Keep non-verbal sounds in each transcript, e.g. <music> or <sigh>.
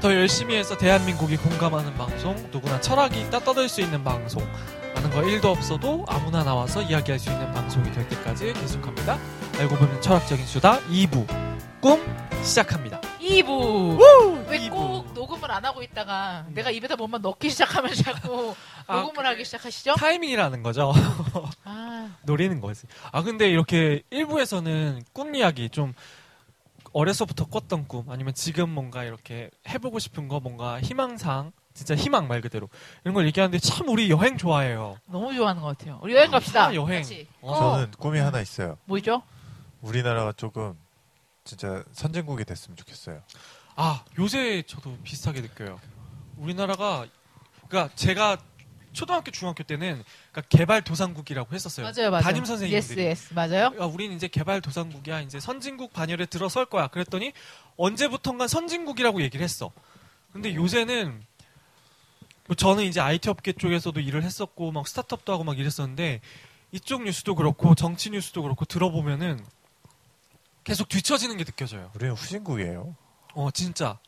더 열심히 해서 대한민국이 공감하는 방송, 누구나 철학이 있다 떠들 수 있는 방송, 아는 거 1도 없어도 아무나 나와서 이야기할 수 있는 방송이 될 때까지 계속합니다. 알고 보면 철학적인 수다 2부 꿈 시작합니다. 2부. 왜. 꼭 녹음을 안 하고 있다가 내가 입에다 뭔만 넣기 시작하면 자꾸 <laughs> 아, 녹음을 하기 시작하시죠? 타이밍이라는 거죠. <laughs> 아, <laughs> 노리는 거지. 아 근데 이렇게 1부에서는 꿈 이야기 좀 어려서부터 꿨던 꿈 아니면 지금 뭔가 이렇게 해보고 싶은 거 뭔가 희망 사항 진짜 희망 말 그대로 이런 걸 얘기하는데 참 우리 여행 좋아해요. 너무 좋아하는 것 같아요. 우리 여행 갑시다. 아, 여행. 어. 저는 꿈이 하나 있어요. 뭐죠? 우리나라가 조금 진짜 선진국이 됐으면 좋겠어요. 아 요새 저도 비슷하게 느껴요. 우리나라가 그러니까 제가 초등학교 중학교 때는 그러니까 개발 도상국이라고 했었어요. 맞아요, 맞아요. 담임 선생님들이. yes, yes. 맞아요. 아, 우리는 이제 개발 도상국이야. 이제 선진국 반열에 들어설 거야. 그랬더니 언제부턴가 선진국이라고 얘기를 했어. 근데 요새는 뭐 저는 이제 IT 업계 쪽에서도 일을 했었고 막 스타트업도 하고 막 이랬었는데 이쪽 뉴스도 그렇고 정치 뉴스도 그렇고 들어보면은 계속 뒤처지는 게 느껴져요. 우리는 후진국이에요. 어 진짜.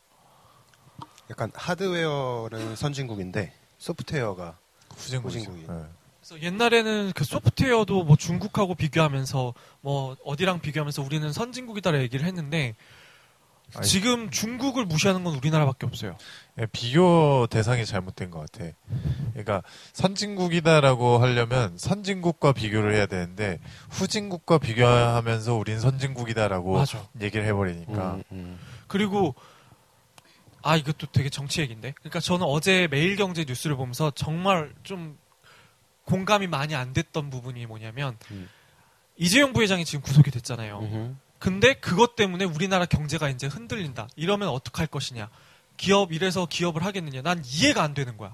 약간 하드웨어는 선진국인데 소프트웨어가 후진국이죠. 후진국이. 네. 그래서 옛날에는 그 소프트웨어도 뭐 중국하고 비교하면서 뭐 어디랑 비교하면서 우리는 선진국이다라 얘기를 했는데 아니. 지금 중국을 무시하는 건 우리나라밖에 없어요. 예, 비교 대상이 잘못된 것 같아. 그러니까 선진국이다라고 하려면 선진국과 비교를 해야 되는데 후진국과 비교하면서 우린 선진국이다라고 맞아. 얘기를 해버리니까 음, 음. 그리고 아 이것도 되게 정치 얘기인데. 그러니까 저는 어제 매일경제 뉴스를 보면서 정말 좀 공감이 많이 안 됐던 부분이 뭐냐면 음. 이재용 부회장이 지금 구속이 됐잖아요. 근데 그것 때문에 우리나라 경제가 이제 흔들린다. 이러면 어떡할 것이냐. 기업 이래서 기업을 하겠느냐. 난 이해가 안 되는 거야.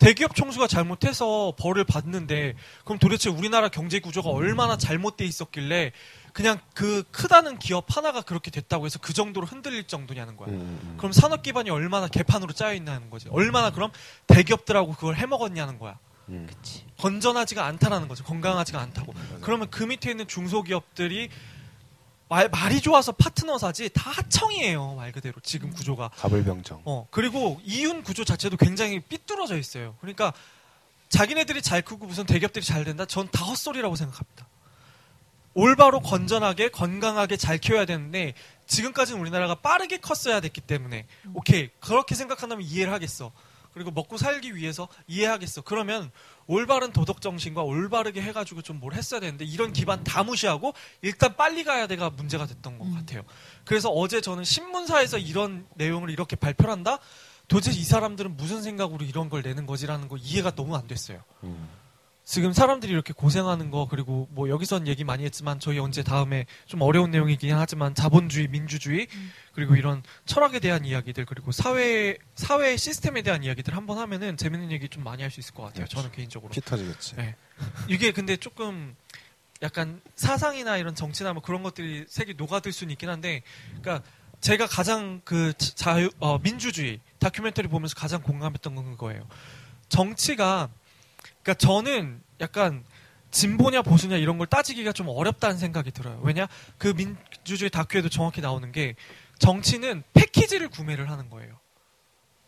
대기업 총수가 잘못해서 벌을 받는데 그럼 도대체 우리나라 경제 구조가 얼마나 잘못돼 있었길래 그냥 그 크다는 기업 하나가 그렇게 됐다고 해서 그 정도로 흔들릴 정도냐는 거야. 음, 음. 그럼 산업 기반이 얼마나 개판으로 짜여 있냐는 거지. 얼마나 그럼 대기업들하고 그걸 해먹었냐는 거야. 음. 그치. 건전하지가 않다라는 거죠. 건강하지가 않다고. 그러면 그 밑에 있는 중소기업들이 말, 말이 좋아서 파트너 사지 다 하청이에요. 말 그대로 지금 구조가. 가불병정. 어 그리고 이윤 구조 자체도 굉장히 삐뚤어져 있어요. 그러니까 자기네들이 잘 크고 무슨 대기업들이 잘 된다? 전 다 헛소리라고 생각합니다. 올바로 건전하게 건강하게 잘 키워야 되는데 지금까지는 우리나라가 빠르게 컸어야 됐기 때문에 오케이 그렇게 생각한다면 이해를 하겠어. 그리고 먹고 살기 위해서 이해하겠어. 그러면 올바른 도덕 정신과 올바르게 해가지고 좀 뭘 했어야 되는데 이런 기반 다 무시하고 일단 빨리 가야 돼가 문제가 됐던 것 음. 같아요. 그래서 어제 저는 신문사에서 이런 내용을 이렇게 발표를 한다? 도대체 이 사람들은 무슨 생각으로 이런 걸 내는 거지라는 거 이해가 너무 안 됐어요. 음. 지금 사람들이 이렇게 고생하는 거 그리고 뭐 여기선 얘기 많이 했지만 저희 언제 다음에 좀 어려운 내용이긴 하지만 자본주의, 민주주의 음. 그리고 이런 철학에 대한 이야기들 그리고 사회 사회 시스템에 대한 이야기들 한번 하면은 재밌는 얘기 좀 많이 할 수 있을 것 같아요. 그렇죠. 저는 개인적으로. 피 터지겠지. 네. 이게 근데 조금 약간 사상이나 이런 정치나 뭐 그런 것들이 색이 녹아들 수는 있긴 한데, 그러니까 제가 가장 그 자유 어, 민주주의 다큐멘터리 보면서 가장 공감했던 건 그거예요. 정치가 그러니까 저는 약간 진보냐 보수냐 이런 걸 따지기가 좀 어렵다는 생각이 들어요. 왜냐 그 민주주의 다큐에도 정확히 나오는 게 정치는 패키지를 구매를 하는 거예요.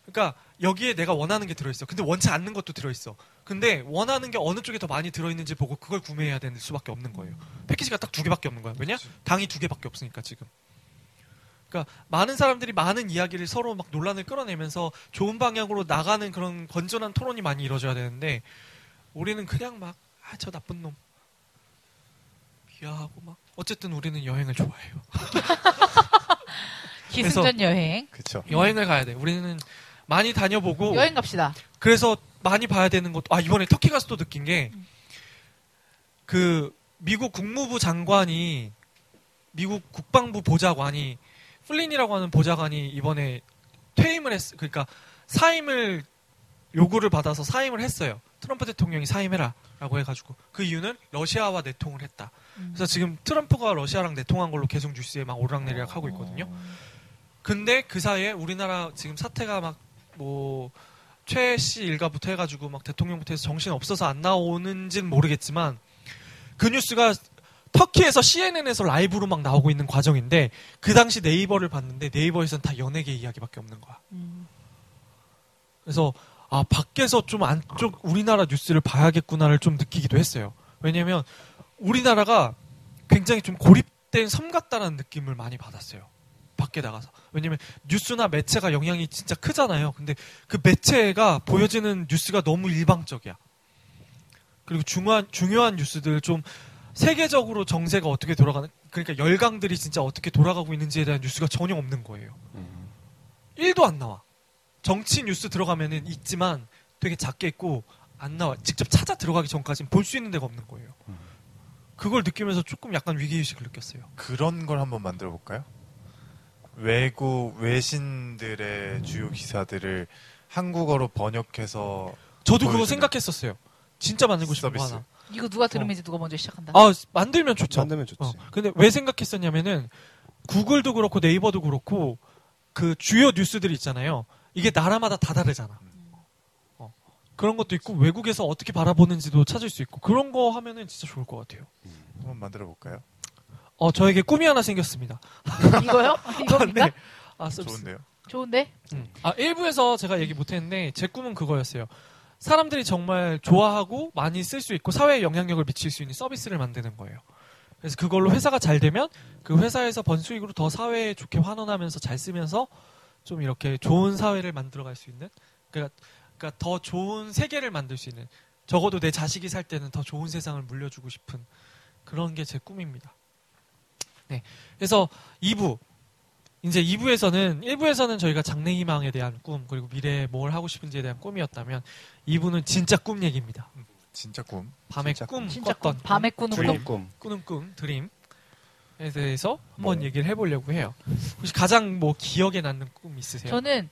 그러니까 여기에 내가 원하는 게 들어있어. 근데 원치 않는 것도 들어있어. 근데 원하는 게 어느 쪽에 더 많이 들어있는지 보고 그걸 구매해야 되는 수밖에 없는 거예요. 패키지가 딱 두 개밖에 없는 거야. 왜냐? 당이 두 개밖에 없으니까 지금. 그러니까 많은 사람들이 많은 이야기를 서로 막 논란을 끌어내면서 좋은 방향으로 나가는 그런 건전한 토론이 많이 이루어져야 되는데 우리는 그냥 막 아 저 나쁜 놈 비하하고 막 어쨌든 우리는 여행을 좋아해요. <laughs> 기승전 여행. 그렇죠. 여행을 가야 돼. 우리는 많이 다녀보고 여행 갑시다. 그래서 많이 봐야 되는 것도 아 이번에 터키 가서 또 느낀 게 그 미국 국무부 장관이 미국 국방부 보좌관이 플린이라고 하는 보좌관이 이번에 퇴임을 했 그러니까 사임을 요구를 받아서 사임을 했어요. 트럼프 대통령이 사임해라라고 해가지고 그 이유는 러시아와 내통을 했다. 그래서 지금 트럼프가 러시아랑 내통한 걸로 계속 뉴스에 막 오르락내리락 하고 있거든요. 근데 그 사이에 우리나라 지금 사태가 막뭐 최씨 일가부터 해가지고 막 대통령부터 해서 정신 없어서 안 나오는지는 모르겠지만 그 뉴스가 터키에서 CNN에서 라이브로 막 나오고 있는 과정인데 그 당시 네이버를 봤는데 네이버에서는 다 연예계 이야기밖에 없는 거야. 음. 그래서 아 밖에서 좀 안쪽 우리나라 뉴스를 봐야겠구나를 좀 느끼기도 했어요. 왜냐하면 우리나라가 굉장히 좀 고립된 섬 같다라는 느낌을 많이 받았어요. 밖에 나가서 왜냐면 뉴스나 매체가 영향이 진짜 크잖아요. 근데 그 매체가 보여지는 뉴스가 너무 일방적이야. 그리고 중요한 중요한 뉴스들 좀 세계적으로 정세가 어떻게 돌아가는 그러니까 열강들이 진짜 어떻게 돌아가고 있는지에 대한 뉴스가 전혀 없는 거예요. 음. 1도 안 나와. 정치 뉴스 들어가면은 있지만 되게 작게 있고 안 나와. 직접 찾아 들어가기 전까지는 볼 수 있는 데가 없는 거예요. 음. 그걸 느끼면서 조금 약간 위기의식을 느꼈어요. 그런 걸 한번 만들어 볼까요? 외국 외신들의 주요 기사들을 한국어로 번역해서 저도 그거 생각했었어요. 진짜 만들고 싶은 거 서비스. 하나. 이거 누가 들으면 이제 누가 먼저 시작한다. 아, 만들면 좋죠. 만들면 좋지. 어, 근데 왜 생각했었냐면은 구글도 그렇고 네이버도 그렇고 그 주요 뉴스들 있잖아요. 이게 나라마다 다 다르잖아. 어, 그런 것도 있고 외국에서 어떻게 바라보는지도 찾을 수 있고 그런 거 하면은 진짜 좋을 것 같아요. 한번 만들어 볼까요? 어, 저에게 꿈이 하나 생겼습니다. <laughs> 이거요? 이겁니까? 네. 아. 좋은데요. 좋은데? 음. 아, 일부에서 제가 얘기 못했는데 제 꿈은 그거였어요. 사람들이 정말 좋아하고 많이 쓸 수 있고 사회에 영향력을 미칠 수 있는 서비스를 만드는 거예요. 그래서 그걸로 회사가 잘 되면 그 회사에서 번 수익으로 더 사회에 좋게 환원하면서 잘 쓰면서 좀 이렇게 좋은 사회를 만들어갈 수 있는 그러니까, 그러니까 더 좋은 세계를 만들 수 있는 적어도 내 자식이 살 때는 더 좋은 세상을 물려주고 싶은 그런 게 제 꿈입니다. 네. 그래서 2부 이제 2부에서는 1부에서는 저희가 장래희망에 대한 꿈 그리고 미래에 뭘 하고 싶은지에 대한 꿈이었다면 2부는 진짜 꿈 얘기입니다. 진짜 꿈. 밤에 진짜 꿈 진짜 꿨던 꿈. 밤에 꾸는 꿈, 꿈. 꿈. 꾸는 꿈 드림에 대해서 한번 네. 얘기를 해보려고 해요. 혹시 가장 뭐 기억에 남는 꿈 있으세요? 저는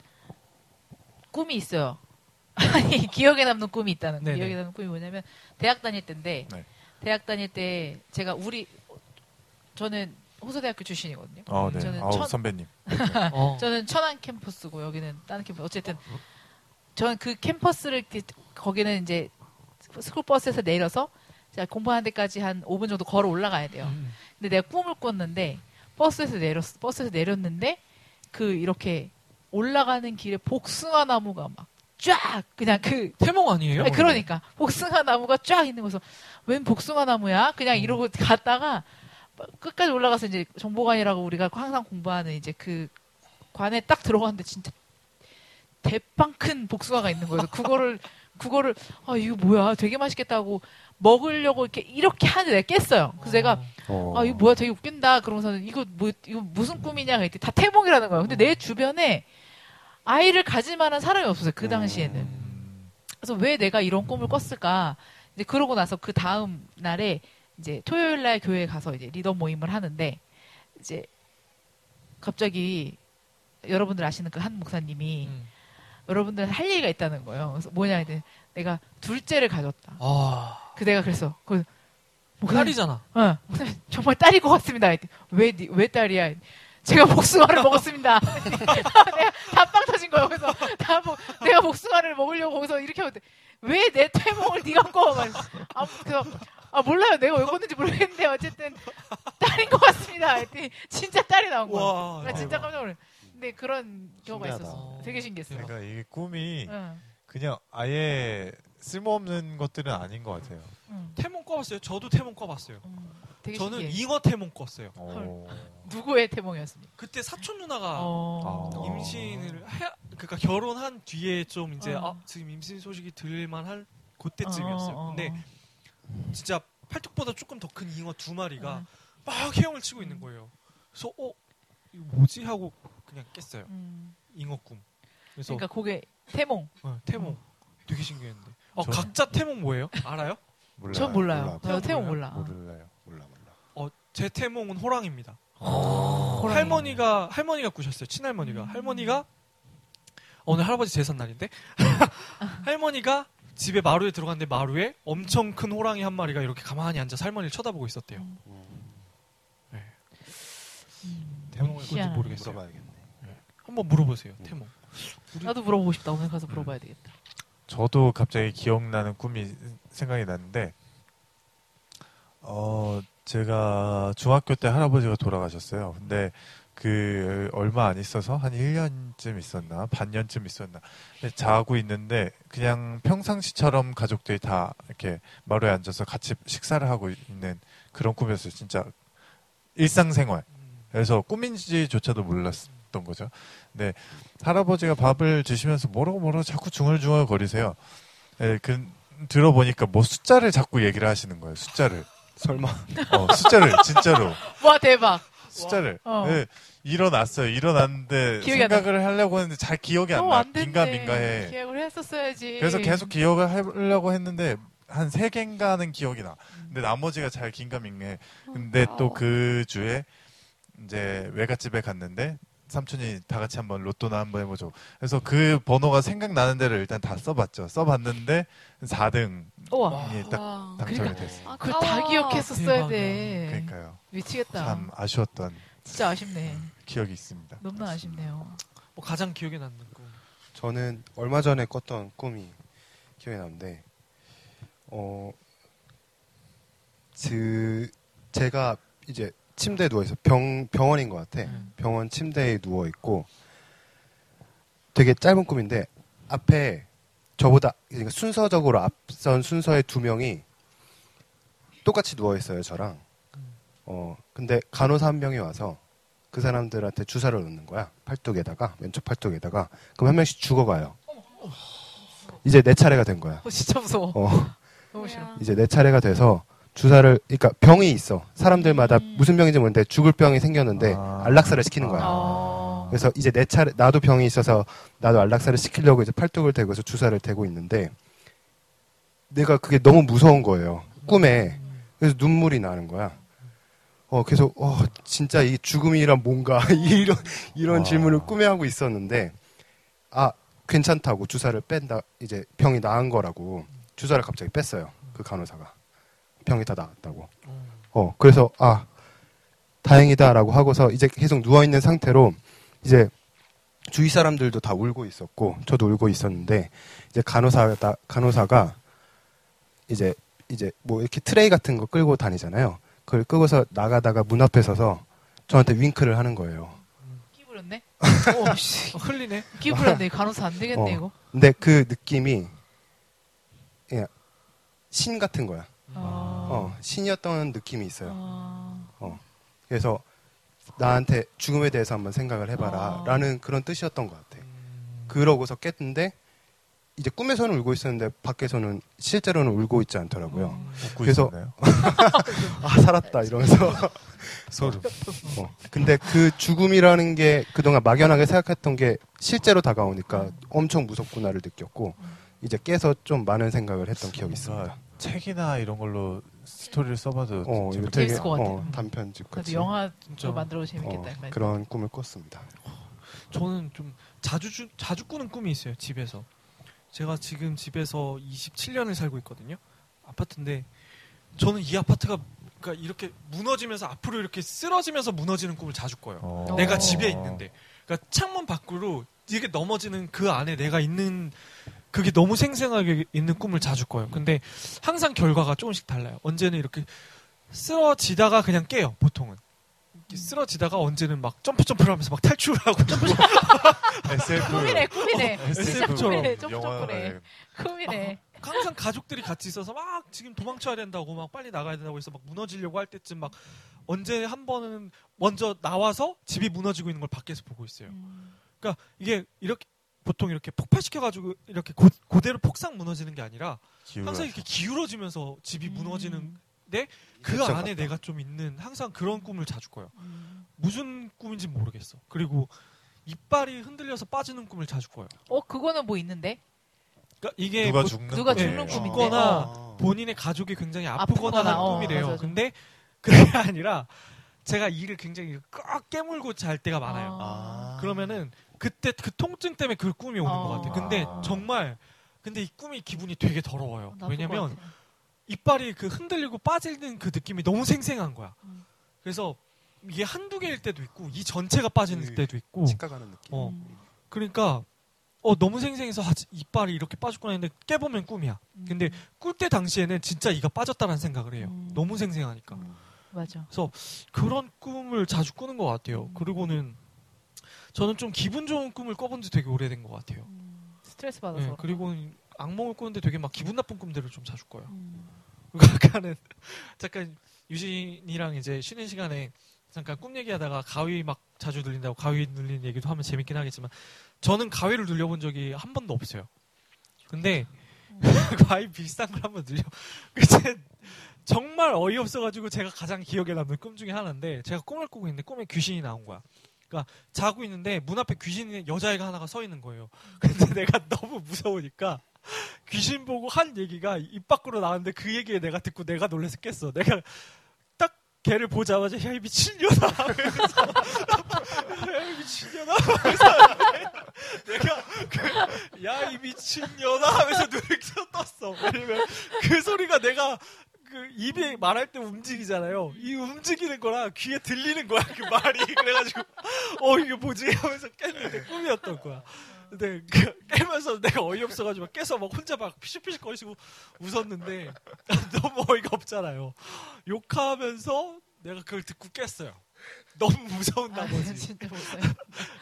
꿈이 있어요. <laughs> 아니 기억에 남는 꿈이 있다는 네네. 기억에 남는 꿈이 뭐냐면 대학 다닐 때인데 네. 대학 다닐 때 제가 우리 저는 호서대학교 출신이거든요. 어, 네. 저는 아우, 천- 선배님. <laughs> 어. 저는 천안 캠퍼스고 여기는 다른 캠퍼스. 어쨌든 저는 그 캠퍼스를 이렇게 거기는 이제 스쿨버스에서 내려서 공부하는 데까지 한 5분 정도 걸어 올라가야 돼요. 음. 근데 내가 꿈을 꿨는데 버스에서 내렸 버스에서 내렸는데 그 이렇게 올라가는 길에 복숭아 나무가 막 쫙 그냥 그 태몽 아니에요? 아니, 그러니까 복숭아 나무가 쫙 있는 거서 웬 복숭아 나무야? 그냥 이러고 갔다가 끝까지 올라가서 이제 정보관이라고 우리가 항상 공부하는 이제 그 관에 딱 들어갔는데 진짜 대빵 큰 복숭아가 있는 거예요. 그거를 그거를 아 이거 뭐야? 되게 맛있겠다고 먹으려고 이렇게 이렇게 하는데 내가 깼어요. 그래서 내가 어. 아 이거 뭐야 되게 웃긴다 그러면서는 이거 뭐 이거 무슨 꿈이냐 그랬더니 다 태몽이라는 거예요. 근데 내 주변에 아이를 가질 만한 사람이 없었어요. 그 당시에는. 음, 그래서 왜 내가 이런 꿈을 꿨을까? 이제 그러고 나서 그 다음 날에 이제 토요일 날 교회에 가서 이제 리더 모임을 하는데 이제 갑자기 여러분들 아시는 그 한 목사님이 음. 여러분들 할 얘기가 있다는 거예요. 그래서 뭐냐 했더니 내가 둘째를 가졌다. 아, 그 내가 그래서 그 목사님, 딸이잖아. 어, 목사님, 정말 딸일 것 같습니다. 왜, 니- 왜 딸이야? 제가 복숭아를 <laughs> 먹었습니다. <laughs> 내가 다빵 터진 거예요. 그래서 다 뭐, 내가 복숭아를 먹으려고 거기서 이렇게 하는데 왜 내 태몽을 네가 꿔? 막 아, 그래서 아 몰라요. 내가 왜 꿨는지 모르겠는데 어쨌든 딸인 것 같습니다. 진짜 딸이 나온 거야. 와, 나 진짜 깜짝 놀랐어. 근데 그런 경우가 신기하다. 있었어. 되게 신기했어요. 그러니까 이 꿈이 응, 그냥 아예 쓸모없는 것들은 아닌 것 같아요. 응, 태몽 꿔봤어요. 저도 태몽 꿔봤어요. 응. 되게 저는 신기해. 잉어 태몽 꿨어요. 어. 누구의 태몽이었습니까? 그때 사촌 누나가 어. 어. 임신을 해, 그러니까 결혼한 뒤에 좀 이제 어. 아, 지금 임신 소식이 들만할 그때쯤이었어요. 어, 어, 어. 근데 진짜 팔뚝보다 조금 더 큰 잉어 두 마리가 음. 막 헤엄을 치고 있는 거예요. 그래서 어 이거 뭐지 하고 그냥 깼어요. 음. 잉어 꿈. 그래서 그러니까 그게 태몽. 어, 태몽 되게 신기했는데. 어 저- 각자 태몽 뭐예요? 알아요? 몰라요. 전 몰라요. 몰라. 저 태몽? 몰라. 몰라요. 몰라 몰라. 어 제 태몽은 호랑입니다. 호랑이. 할머니가 할머니가 꾸셨어요. 친할머니가 음. 할머니가 오늘 할아버지 제삿 날인데 <laughs> 할머니가 집에 마루에 들어갔는데 마루에 엄청 큰 호랑이 한 마리가 이렇게 가만히 앉아서 할머니를 쳐다보고 있었대요. 음. 네. 음. 태몽을 희한하네. 모르겠어요. 물어봐야겠네. 한번 물어보세요, 태몽. 나도 물어보고 싶다. 오늘 가서 물어봐야 되겠다. 저도 갑자기 기억나는 꿈이 생각이 났는데, 어, 제가 중학교 때 할아버지가 돌아가셨어요. 근데 그 얼마 안 있어서 한 1년쯤 있었나? 반년쯤 있었나? 자고 있는데 그냥 평상시처럼 가족들이 다 이렇게 마루에 앉아서 같이 식사를 하고 있는 그런 꿈이었어요. 진짜 일상생활. 그래서 꿈인지조차도 몰랐 던 거죠. 근데 할아버지가 밥을 드시면서 뭐라고 뭐라고 자꾸 중얼중얼 거리세요. 예, 그, 들어보니까 뭐 숫자를 자꾸 얘기를 하시는 거예요. 숫자를. 설마 어, 숫자를 진짜로 <laughs> 와 대박. 숫자를. 어. 예, 일어났어요. 일어났는데. 생각을 하려고 했는데 잘 기억이 안 너무 나. 안 됐네. 긴가민가해. 기억을 했었어야지. 그래서 계속 기억을 하려고 했는데 한 세 개인가는 기억이 나. 근데 나머지가 잘 긴가민가해. 근데 어. 또그 주에 이제 외갓집에 갔는데 삼촌이 다 같이 한번 로또나 한번 해보죠. 그래서 그 번호가 생각나는 데를 일단 다 써봤죠. 써봤는데 4등이 우와. 딱 와. 당첨이 그러니까 됐어요. 아, 그걸 다 기억했었어야 대박이야. 돼. 그러니까요. 미치겠다. 참 아쉬웠던 진짜 아쉽네. 기억이 있습니다. 너무나 아쉽네요. 뭐 가장 기억에 남는 꿈. 저는 얼마 전에 꿨던 꿈이 기억이 나는데 어, 그 제가 이제 침대에 누워 있어 병 병원인 것 같아. 음. 병원 침대에 누워 있고 되게 짧은 꿈인데 앞에 저보다 그러니까 순서적으로 앞선 순서의 두 명이 똑같이 누워 있어요 저랑. 어 근데 간호사 한 명이 와서 그 사람들한테 주사를 놓는 거야 팔뚝에다가 왼쪽 팔뚝에다가 그럼 한 명씩 죽어가요. 이제 내 차례가 된 거야. 어, 진짜 무서워. 어 너무 싫어. 이제 내 차례가 돼서 주사를 그러니까 병이 있어 사람들마다 음. 무슨 병인지 모르는데 죽을 병이 생겼는데 아. 안락사를 시키는 거야. 어. 그래서 이제 내 차례 나도 병이 있어서 나도 안락사를 시키려고 이제 팔뚝을 대고서 주사를 대고 있는데 내가 그게 너무 무서운 거예요 꿈에 그래서 눈물이 나는 거야 어 계속 어 진짜 이 죽음이란 뭔가 <laughs> 이런 이런 와. 질문을 꿈에 하고 있었는데 아 괜찮다고 주사를 뺀다 이제 병이 나은 거라고 주사를 갑자기 뺐어요 그 간호사가 병이 다 나았다고 어 그래서 아 다행이다라고 하고서 이제 계속 누워 있는 상태로 이제 주위 사람들도 다 울고 있었고 저도 울고 있었는데 이제 간호사가 간호사가 이제 이제 뭐 이렇게 트레이 같은 거 끌고 다니잖아요. 그걸 끄고서 나가다가 문 앞에 서서 저한테 윙크를 하는 거예요. 끼 부렸네? <laughs> 오, 씨. 어, 흘리네. 끼 부렸네. 간호사 안 되겠네, 어. 이거. 근데 그 느낌이 그냥 신 같은 거야. 어. 어, 신이었던 느낌이 있어요. 어. 그래서 나한테 죽음에 대해서 한번 생각을 해봐라. 아. 라는 그런 뜻이었던 것 같아. 그러고서 깼는데, 이제 꿈에서는 울고 있었는데, 밖에서는 실제로는 울고 있지 않더라고요. 웃고 그래서-? <laughs> 아, 살았다. 이러면서. <laughs> 소름. 어. 근데 그 죽음이라는 게 그동안 막연하게 생각했던 게 실제로 다가오니까 엄청 무섭구나를 느꼈고, 이제 깨서 좀 많은 생각을 했던 기억이 있습니다. 책이나 이런 걸로 스토리를 써봐도 어, 이거 재밌을 되게 재밌을 것 같아요. 어, 단편집 그래도 같이 영화로 진짜. 만들어도 재밌겠다. 어, 약간. 그런 꿈을 꿨습니다. 저는 좀 자주 주- 자주 꾸는 꿈이 있어요 집에서. 제가 지금 집에서 27년을 살고 있거든요. 아파트인데 저는 이 아파트가 그러니까 이렇게 무너지면서 앞으로 이렇게 쓰러지면서 무너지는 꿈을 자주 꿔요. 어. 내가 어. 집에 있는데 그러니까 창문 밖으로 이게 넘어지는 그 안에 내가 있는 그게 너무 생생하게 있는 꿈을 자주 꿔요. 근데 항상 결과가 조금씩 달라요. 언제는 이렇게 쓰러지다가 그냥 깨요. 보통은 쓰러지다가 언제는 막 점프 점프를 하면서 막 탈출을 하고 SF <laughs> 꿈이네, 꿈이네. SF 꿈이네, 영화 점점꾸네. 꿈이네. 항상 가족들이 같이 있어서 막 지금 도망쳐야 된다고 막 빨리 나가야 된다고 해서 막 무너지려고 할 때쯤 막 언제 한 번은 먼저 나와서 집이 무너지고 있는 걸 밖에서 보고 있어요. 음. 그러니까 이게 이렇게 보통 이렇게 폭발시켜가지고 이렇게 고, 그대로 폭삭 무너지는 게 아니라 항상 이렇게 기울어지면서 집이 음. 무너지는데 그. 안에 내가 좀 있는 항상 그런 꿈을 자주 꿔요. 음. 무슨 꿈인지 모르겠어. 그리고 이빨이 흔들려서 빠지는 꿈을 자주 꿔요. 어, 그거는 뭐 있는데? 그러니까 이게 누가 보- 죽는 누가 꿈이에요. 죽는 꿈인데? 죽거나 어. 본인의 가족이 굉장히 아프거나 아프거나, 하는 어, 꿈이래요. 맞아. 근데 그게 <laughs> 아니라 제가 이를 굉장히 꽉 깨물고 잘 때가 많아요. 아. 그러면은 그때 그 통증 때문에 그 꿈이 오는 어. 것 같아요. 근데 아. 정말 근데 이 꿈이 기분이 되게 더러워요. 나쁠 것 왜냐면 같아. 이빨이 그 흔들리고 빠지는 그 느낌이 너무 생생한 거야. 음. 그래서 이게 한두 개일 때도 있고 이 전체가 빠지는 음. 때도 있고 치과 가는 느낌. 어. 음. 그러니까 어 너무 생생해서 아, 이빨이 이렇게 빠졌구나 했는데 깨보면 꿈이야. 근데 꿀 때 당시에는 진짜 이가 빠졌다는 생각을 해요. 음. 너무 생생하니까. 음, 맞아. 그런 꿈을 자주 꾸는 것 같아요. 음. 그리고는 저는 좀 기분 좋은 꿈을 꿔본 지 되게 오래된 것 같아요. 음, 스트레스 받아서. 네, 그리고 악몽을 꾸는데 되게 막 기분 나쁜 꿈들을 좀 자주 꿔요. 음. <laughs> 아까는 잠깐 유진이랑 이제 쉬는 시간에 잠깐 꿈 얘기하다가 가위 막 자주 눌린다고 가위 눌리는 얘기도 하면 재밌긴 하겠지만 저는 가위를 눌려본 적이 한 번도 없어요. 근데 <laughs> 가위 비슷한 걸 한번 눌려. <laughs> 그때 정말 어이없어가지고 제가 가장 기억에 남는 꿈 중에 하나인데 제가 꿈을 꾸고 있는데 꿈에 귀신이 나온 거야. 그러니까 자고 있는데 문 앞에 귀신이 여자애가 하나가 서 있는 거예요. <laughs> 근데 내가 너무 무서우니까 귀신 보고 한 얘기가 입 밖으로 나왔는데 그 얘기에 내가 듣고 내가 놀라서 깼어. 내가 딱 걔를 보자마자 야 이 미친년아 <laughs> 하면서 야이 미친년아 <laughs> 하면서 내가 야이 미친년아 하면서 눈을 떴어. 왜냐면 그 소리가 내가 그 입에 말할 때 움직이잖아요. 이 움직이는 거랑 귀에 들리는 거야 그 말이 <laughs> 그래가지고 어 이게 뭐지 하면서 깼는데 꿈이었던 거야. 근데 그 깨면서 내가 어이없어가지고 깨서 막 혼자 막 피식피식 거리시고 웃었는데 <laughs> 너무 어이가 없잖아요. 욕하면서 내가 그걸 듣고 깼어요. 너무 무서운 아, 나머지. <laughs> 진짜.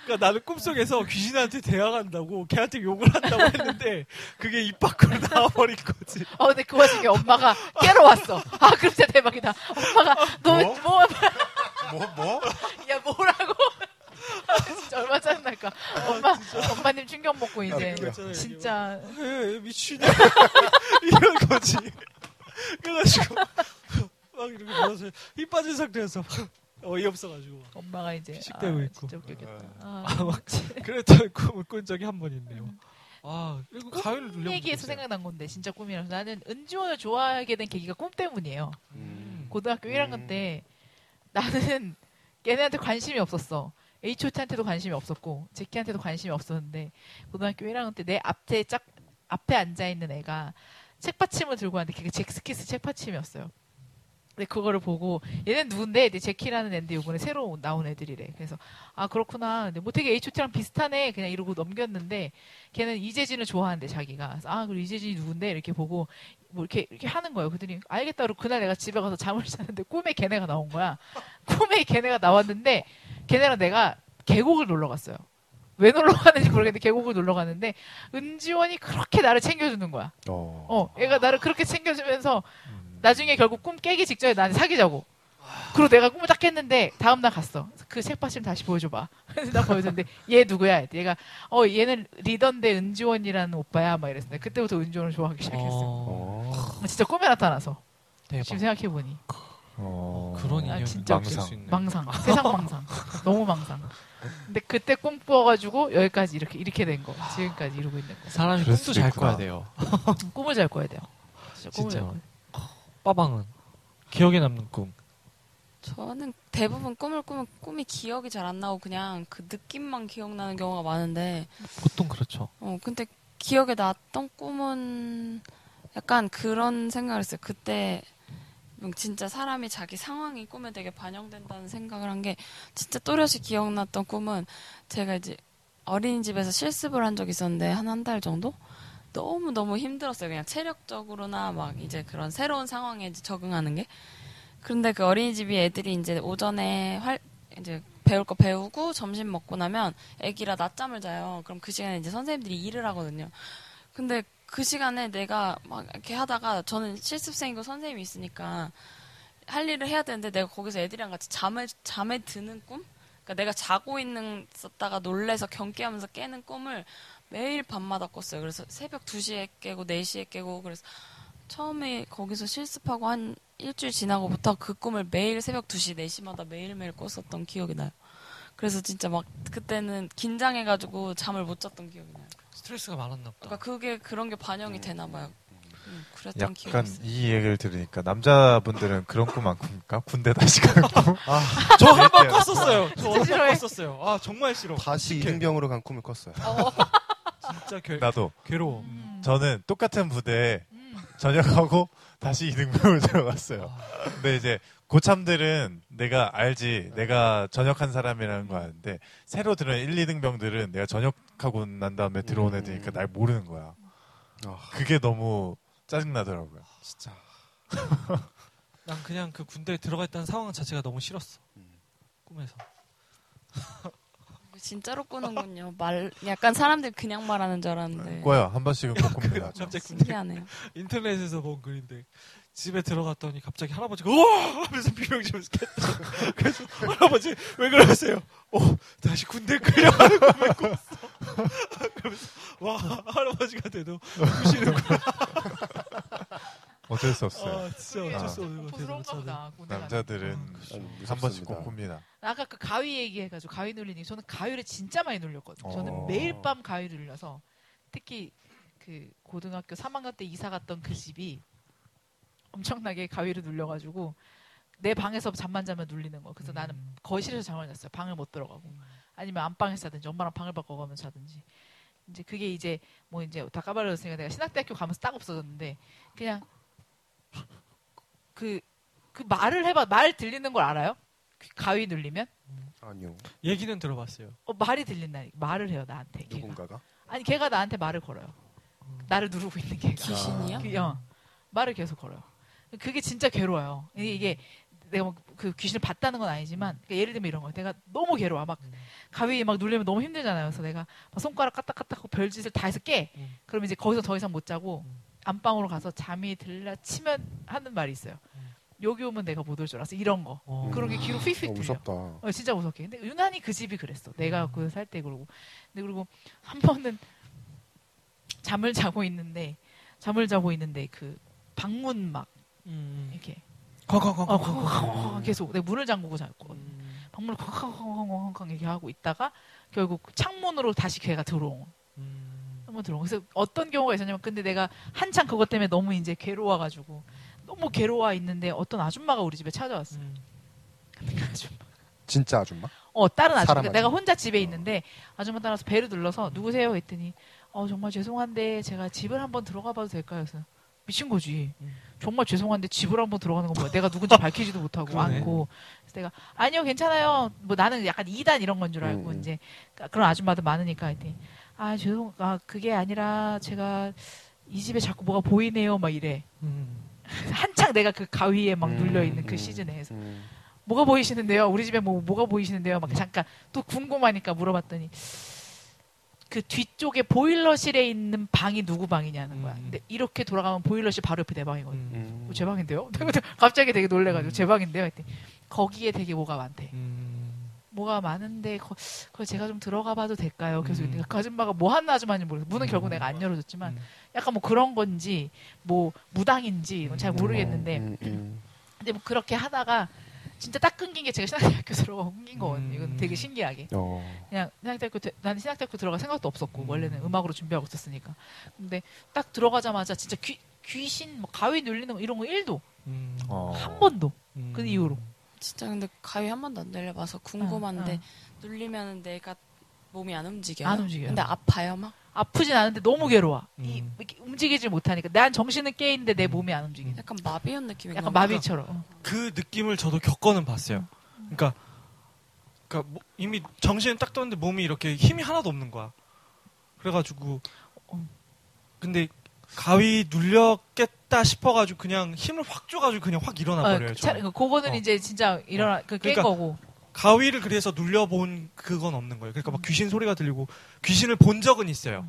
그러니까 나는 꿈속에서 귀신한테 대항한다고 걔한테 욕을 한다고 했는데 그게 입 밖으로 나와버린 거지. 어, 근데 그 와중에 엄마가 깨러 왔어. 아, 그럼 진짜 대박이다. 엄마가, 너, 뭐, 뭐? 뭐, 뭐 뭐? 야, 뭐라고? 아, 진짜 얼마 짜증 날까. 엄마, 엄마님 충격 먹고 이제. 있잖아요, 진짜. 에 미친년 <laughs> 이런 거지. 그래가지고 막 이렇게 물어서 힘 빠진 상태에서 어이없어가지고 엄마가 이제. 피식대고 아, 있고. 진짜 웃겼겠다. 아, 아, 막 그랬던 <laughs> 꿈을 꾼 적이 한 번 있네요. 아 그리고 가위를 꿈 눌려. 얘기해서 생각난 건데, 진짜 꿈이라서. 나는 은지원을 좋아하게 된 계기가 꿈 때문이에요. 음. 고등학교 음. 1학년 때 나는 <laughs> 걔네한테 관심이 없었어. H.O.T한테도 관심이 없었고 제키한테도 관심이 없었는데 고등학교 1학년 때 내 앞에 짝 앞에 앉아 있는 애가 책받침을 들고 왔는데 그게 잭스키스 책받침이었어요. 근데 그거를 보고 얘는 누군데? 근데 제키라는 애인데 이번에 새로 나온 애들이래. 그래서 아 그렇구나. 근데 뭐 되게 H.O.T랑 비슷하네. 그냥 이러고 넘겼는데 걔는 이재진을 좋아한대 자기가. 아 그리고 이재진이 누군데? 이렇게 보고 뭐 이렇게 이렇게 하는 거예요. 그랬더니 알겠다. 그리고 그날 내가 집에 가서 잠을 잤는데 꿈에 걔네가 나온 거야. 꿈에 걔네가 나왔는데 걔네랑 내가 계곡을 놀러 갔어요. 왜 놀러 가는지 모르겠는데 계곡을 놀러 갔는데 은지원이 그렇게 나를 챙겨주는 거야. 어. 어, 얘가 나를 그렇게 챙겨주면서 음. 나중에 결국 꿈 깨기 직전에 나한테 사귀자고. 그리고 내가 꿈을 딱 깼는데 다음 날 갔어. 그 책받침 다시 보여줘봐. <laughs> 그래서 나 보여줬는데 얘 누구야? 얘가 어 얘는 리더인데 은지원이라는 오빠야. 막 이랬어. 그때부터 은지원을 좋아하기 시작했어. 어, 어. 진짜 꿈에 나타나서 대박. 지금 생각해 보니 어. 그런 아, 인연이 진짜 망상. 수. 망상, 세상 망상, 너무 망상. 근데 그때 꿈 꾸어가지고 여기까지 이렇게 이렇게 된 거. 지금까지 이루고 있는 거. 사람이 꿈도 잘. 꿔야 돼요. <laughs> 꿈을 잘 꿔야 돼요. 진짜 꿈을 진짜. 빠방은 기억에 남는 꿈. 저는 대부분 꿈을 꾸면 꿈이 기억이 잘 안 나고 그냥 그 느낌만 기억나는 경우가 많은데 보통 그렇죠. 어 근데 기억에 났던 꿈은 약간 그런 생각을 했어요. 그때 진짜 사람이 자기 상황이 꿈에 되게 반영된다는 생각을 한 게 진짜 또렷이 기억났던 꿈은 제가 이제 어린이집에서 실습을 한 적이 있었는데 한 한 달 정도 너무 너무 힘들었어요. 그냥 체력적으로나 막 이제 그런 새로운 상황에 적응하는 게. 그런데 그 어린이집이 애들이 이제 오전에 활 이제 배울 거 배우고 점심 먹고 나면 애기라 낮잠을 자요. 그럼 그 시간에 이제 선생님들이 일을 하거든요. 근데 그 시간에 내가 막 이렇게 하다가 저는 실습생이고 선생님이 있으니까 할 일을 해야 되는데 내가 거기서 애들이랑 같이 잠에 잠에 드는 꿈? 그러니까 내가 자고 있는 었다가 놀래서 경계하면서 깨는 꿈을 매일 밤마다 꿨어요. 그래서 새벽 2시에 깨고 4시에 깨고 그래서 처음에 거기서 실습하고 한 일주일 지나고부터 그 꿈을 매일 새벽 2시, 4시마다 매일매일 꿨었던 기억이 나요. 그래서 진짜 막 그때는 긴장해가지고 잠을 못 잤던 기억이 나요. 스트레스가 많았나 보다. 그러니까 그게 그런 게 반영이 되나 봐요. 음, 그랬던 기억이 약간 있어요. 이 얘기를 들으니까 남자분들은 그런 꿈 안 꿉니까? 군대 다시 가는 <laughs> 꿈? 아, 저 한 번. 꿨었어요. 저 한 번. 꿨었어요. 아 정말 싫어. 다시 이등병으로 간 꿈을 꿨어요. 진짜 괴, 나도. 괴로워. 음. 저는 똑같은 부대에 음. 전역하고 <laughs> 다시 이등병을 들어갔어요. 근데 이제 고참들은 내가 알지. 내가 전역한 사람이라는 거 아는데 새로 들어온 1, 2등병들은 내가 전역하고 난 다음에 들어온 음. 애들이니까 날 모르는 거야. 아, 그게 너무 짜증 나더라고요. 진짜. <laughs> 난 그냥 그 군대에 들어가 있다는 상황 자체가 너무 싫었어. 음. 꿈에서. 진짜로 꾸는군요. 말 약간 사람들 그냥 말하는 줄 알았는데 꿔요. 한 번씩은 꼭 꿉니다. <laughs> 갑자기 군대 신기하네요. 인터넷에서 본 글인데 집에 들어갔더니 갑자기 할아버지가 우와 하면서 비명 지면서 깼다. 그래서 할아버지 왜 그러세요? 어 다시 군대 끌려가는 꿈을 꿨어. <laughs> 그러면서 와 할아버지가 돼도 우시는구나. 어쩔 수 없어요. 아 진짜 어쩔 수 없는 것 부러운가 같아요. 보다. 군대 가는 남자들은 음, 그쵸. 한 무섭습니다. 번씩 꼭 꿉니다. 아까 그 가위 얘기해가지고 가위 눌리니 저는 가위를 진짜 많이 눌렸거든요. 저는 어. 매일 밤 가위를 눌려서 특히 그 고등학교 3학년 때 이사 갔던 그 집이 엄청나게 가위를 눌려가지고 내 방에서 잠만 자면 눌리는 거. 그래서 나는 음. 거실에서 잠을 잤어요. 방을 못 들어가고 아니면 안방에서 자든지 엄마랑 방을 바꿔가면서 자든지 이제 그게 이제 뭐 이제 다 까발렸으니까 내가 신학대학교 가면서 딱 없어졌는데 그냥 그 그 말을 해봐 말 들리는 걸 알아요? 가위 눌리면 아니요. 얘기는 들어봤어요. 어, 말이 들린다. 말을 해요 나한테. 걔가. 누군가가? 아니 걔가 나한테 말을 걸어요. 나를 누르고 있는 걔가. 귀신이요? 그, 어, 말을 계속 걸어요. 그게 진짜 괴로워요. 이게, 이게 내가 뭐그 귀신을 봤다는 건 아니지만 그러니까 예를 들면 이런 거 내가 너무 괴로워 막 가위 막 눌리면 너무 힘들잖아요. 그래서 내가 막 손가락 까딱까딱 하고 별짓을 다 해서 깨. 음. 그럼 이제 거기서 더 이상 못 자고 음. 안방으로 가서 잠이 들라 치면 하는 말이 있어요. 여기 오면 내가 못 올 줄 알았어. 이런 거. 어. 그런 게 귀로 휙휙 어, 들려. 무섭다. 어, 진짜 무섭게. 근데 유난히 그 집이 그랬어. 내가 그 살 때 그러고. 근데 그리고 한 번은 잠을 자고 있는데 잠을 자고 있는데 그 방문 막 음. 이렇게 콩콩콩. 어, 쾅쾅쾅쾅 계속 내가 문을 잠그고 잤거든. 음. 방문을 쾅쾅쾅쾅쾅 이렇게 하고 있다가 결국 창문으로 다시 걔가 들어온. 음. 한번 들어온. 그래서 어떤 경우가 있었냐면 근데 내가 한창 그것 때문에 너무 이제 괴로워가지고 너무 괴로워 있는데 어떤 아줌마가 우리 집에 찾아왔어. 음. 그 <laughs> 아줌마 진짜 아줌마? 어, 다른 아줌마. 그러니까 내가 아줌마. 혼자 집에 있는데 아줌마 따라서 배를 눌러서 누구세요? 했더니 어, 정말 죄송한데 제가 집을 한번 들어가 봐도 될까요? 그래서 미친 거지. 음. 정말 죄송한데 집을 한번 들어가는 건 뭐야? 내가 누군지 밝히지도 못하고. 않고. 그래서 내가 아니요, 괜찮아요. 뭐 나는 약간 2단 이런 건 줄 알고 음, 음. 이제 그런 아줌마도 많으니까 했더니 아, 죄송, 아, 그게 아니라 제가 이 집에 자꾸 뭐가 보이네요. 막 이래. 음. 한창 내가 그 가위에 막 음, 눌려 있는 그 음, 시즌에 해서 음. 뭐가 보이시는데요? 우리 집에 뭐 뭐가 보이시는데요? 막 잠깐 또 궁금하니까 물어봤더니 그 뒤쪽에 보일러실에 있는 방이 누구 방이냐는 거야. 음. 근데 이렇게 돌아가면 보일러실 바로 옆에 내 방이거든. 음. 음. 어, 제 방인데요? <laughs> 갑자기 되게 놀래가지고 음. 제 방인데요? 했더니 거기에 되게 뭐가 많대. 음. 뭐가 많은데 거, 거 제가 좀 들어가 봐도 될까요? 계속 음. 음. 그 아줌마가 뭐 하는 아줌마인지 모르겠어. 문은 음. 결국 내가 안 열어줬지만 음. 약간 뭐 그런 건지 뭐 무당인지 잘 음. 모르겠는데. 근데 뭐 그렇게 하다가 진짜 딱 끊긴 게 제가 신학대학교 들어가 끊긴 거거든요. 이건 음. 되게 신기하게. 어. 그냥 신학대학교 때- 나는 신학대학교 들어갈 생각도 없었고 음. 원래는 음악으로 준비하고 있었으니까. 근데 딱 들어가자마자 진짜 귀, 귀신 뭐 가위 눌리는 거 이런 거 1도 음. 어. 한 번도 음. 그 이후로. 진짜 근데 가위 한 번도 안 ner려봐서 궁금한데 응, 눌리면 내가 몸이 안 움직여요. 안 움직여요. 근데 아파요 막. 아프진 않은데 너무 괴로워. 이 음. 이렇게 움직이질 못하니까 난 정신은 깨 있는데 내 몸이 안 움직이는. 약간 마비 온 느낌인 약간? 마비처럼. 어. 그 느낌을 저도 겪어는 봤어요. 그러니까, 그러니까 뭐- 이미 정신은 딱 떴는데 몸이 이렇게 힘이 하나도 없는 거야. 그래가지고, 어. 근데 가위 눌렸겠 다 싶어가지고 그냥 힘을 확 줘가지고 그냥 확 일어나 어, 버려요. 차, 저는. 그거는 어. 이제 진짜 일어나 그깬 그러니까 거고. 가위를 그래서 눌려본 그건 없는 거예요. 그러니까 음. 막 귀신 소리가 들리고 귀신을 본 적은 있어요.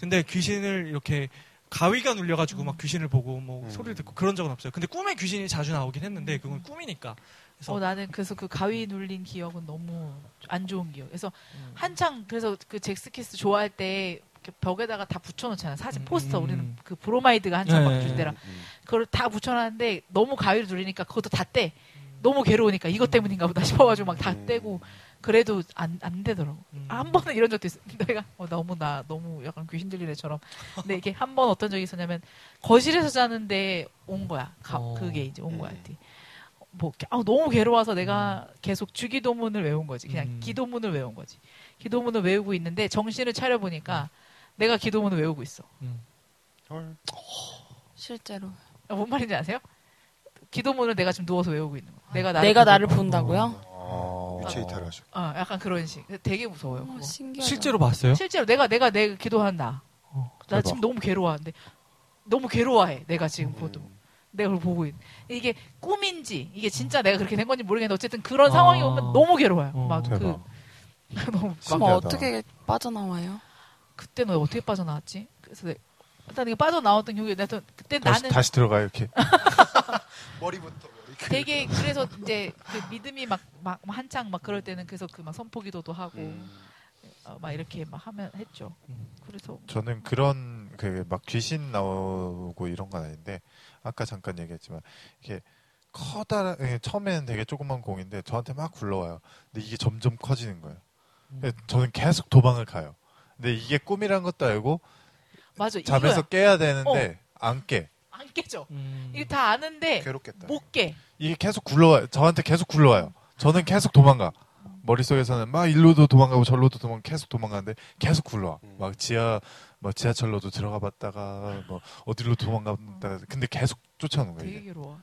근데 귀신을 이렇게 가위가 눌려가지고 막 귀신을 보고 뭐 음. 소리를 듣고 그런 적은 없어요. 근데 꿈에 귀신이 자주 나오긴 했는데 음. 그건 꿈이니까. 그래서 어 나는 그래서 그 가위 눌린 기억은 너무 안 좋은 기억. 그래서 음. 한창 그래서 그 젝스키스 좋아할 때 벽에다가 다 붙여놓잖아 사진 음, 포스터 음. 우리는 그 브로마이드가 한창 네. 막줄 때라 음. 그걸 다 붙여놨는데 너무 가위를 누리니까 그것도 다 떼. 너무 괴로우니까 이것 때문인가 보다 싶어가지고 막 다 음. 떼고 그래도 안, 안 되더라고. 음. 아, 한 번은 이런 적도 있어. <laughs> 내가 어, 너무 나 너무 약간 귀신 들린 애처럼. 근데 이게 한 번 어떤 적이 있었냐면 거실에서 자는데 온 거야. 가- 어. 그게 이제 온 거야. 음. 이렇게. 뭐 아, 너무 괴로워서 내가 계속 주기도문을 외운 거지. 그냥 음. 기도문을 외운 거지. 기도문을 외우고 있는데 정신을 차려 보니까 내가 기도문을 외우고 있어. 음. 헐. 실제로. 아, 뭔 말인지 아세요? 기도문을 내가 지금 누워서 외우고 있는 거. 내가 나를 내가 나를. 본다고요? 어... 유체 이탈하죠. 어, 약간 그런 식. 되게 무서워요. 어, 그거. 신기하다. 실제로 봤어요? 실제로 내가 내가 내가 기도한 나. 어, 나 대박. 지금 너무 괴로워하는데 너무 괴로워해. 내가 지금 보도. 내가 그걸 보고 있. 이게 꿈인지 이게 진짜 내가 그렇게 된 건지 모르겠는데 어쨌든 그런 아. 상황이 오면 너무 괴로워요. 어. 막그 대박. <laughs> 너무 막 그럼 신기하다. 어떻게 빠져나와요? 그때는 어떻게 빠져나왔지? 그래서 내, 일단 이게 빠져나왔던 기억이 나도 그때 다시, 나는 다시 들어가 이렇게. <laughs> 머리부터 머리. 되게 그래서 이제 그 믿음이 막, 막 한창 막 그럴 때는 그래서 그 막 선포기도도 하고 음. 어, 막 이렇게 막 하면 했죠. 그래서 저는 그런 그 막 귀신 나오고 이런 건 아닌데 아까 잠깐 얘기했지만 이게 커다란 예, 처음에는 되게 조그만 공인데 저한테 막 굴러와요. 근데 이게 점점 커지는 거예요. 근데 저는 계속 도망을 가요. 근데 이게 꿈이란 것도 알고 맞아 잠에서 이거야. 깨야 되는데 안 깨. 안 깨져. 음. 이거 다 아는데 괴롭겠다. 못 깨. 이게 계속 굴러와요. 저한테 계속 굴러와요. 저는 계속 도망가. 머릿속에서는 막 일로도 도망가고 절로도 도망 계속 도망가는데 계속 굴러와. 음. 막 지하 뭐 지하철로도 들어가 봤다가 뭐 어디로 도망갔다가 근데 계속 쫓아오는 거예요. 되게 이게. 괴로워.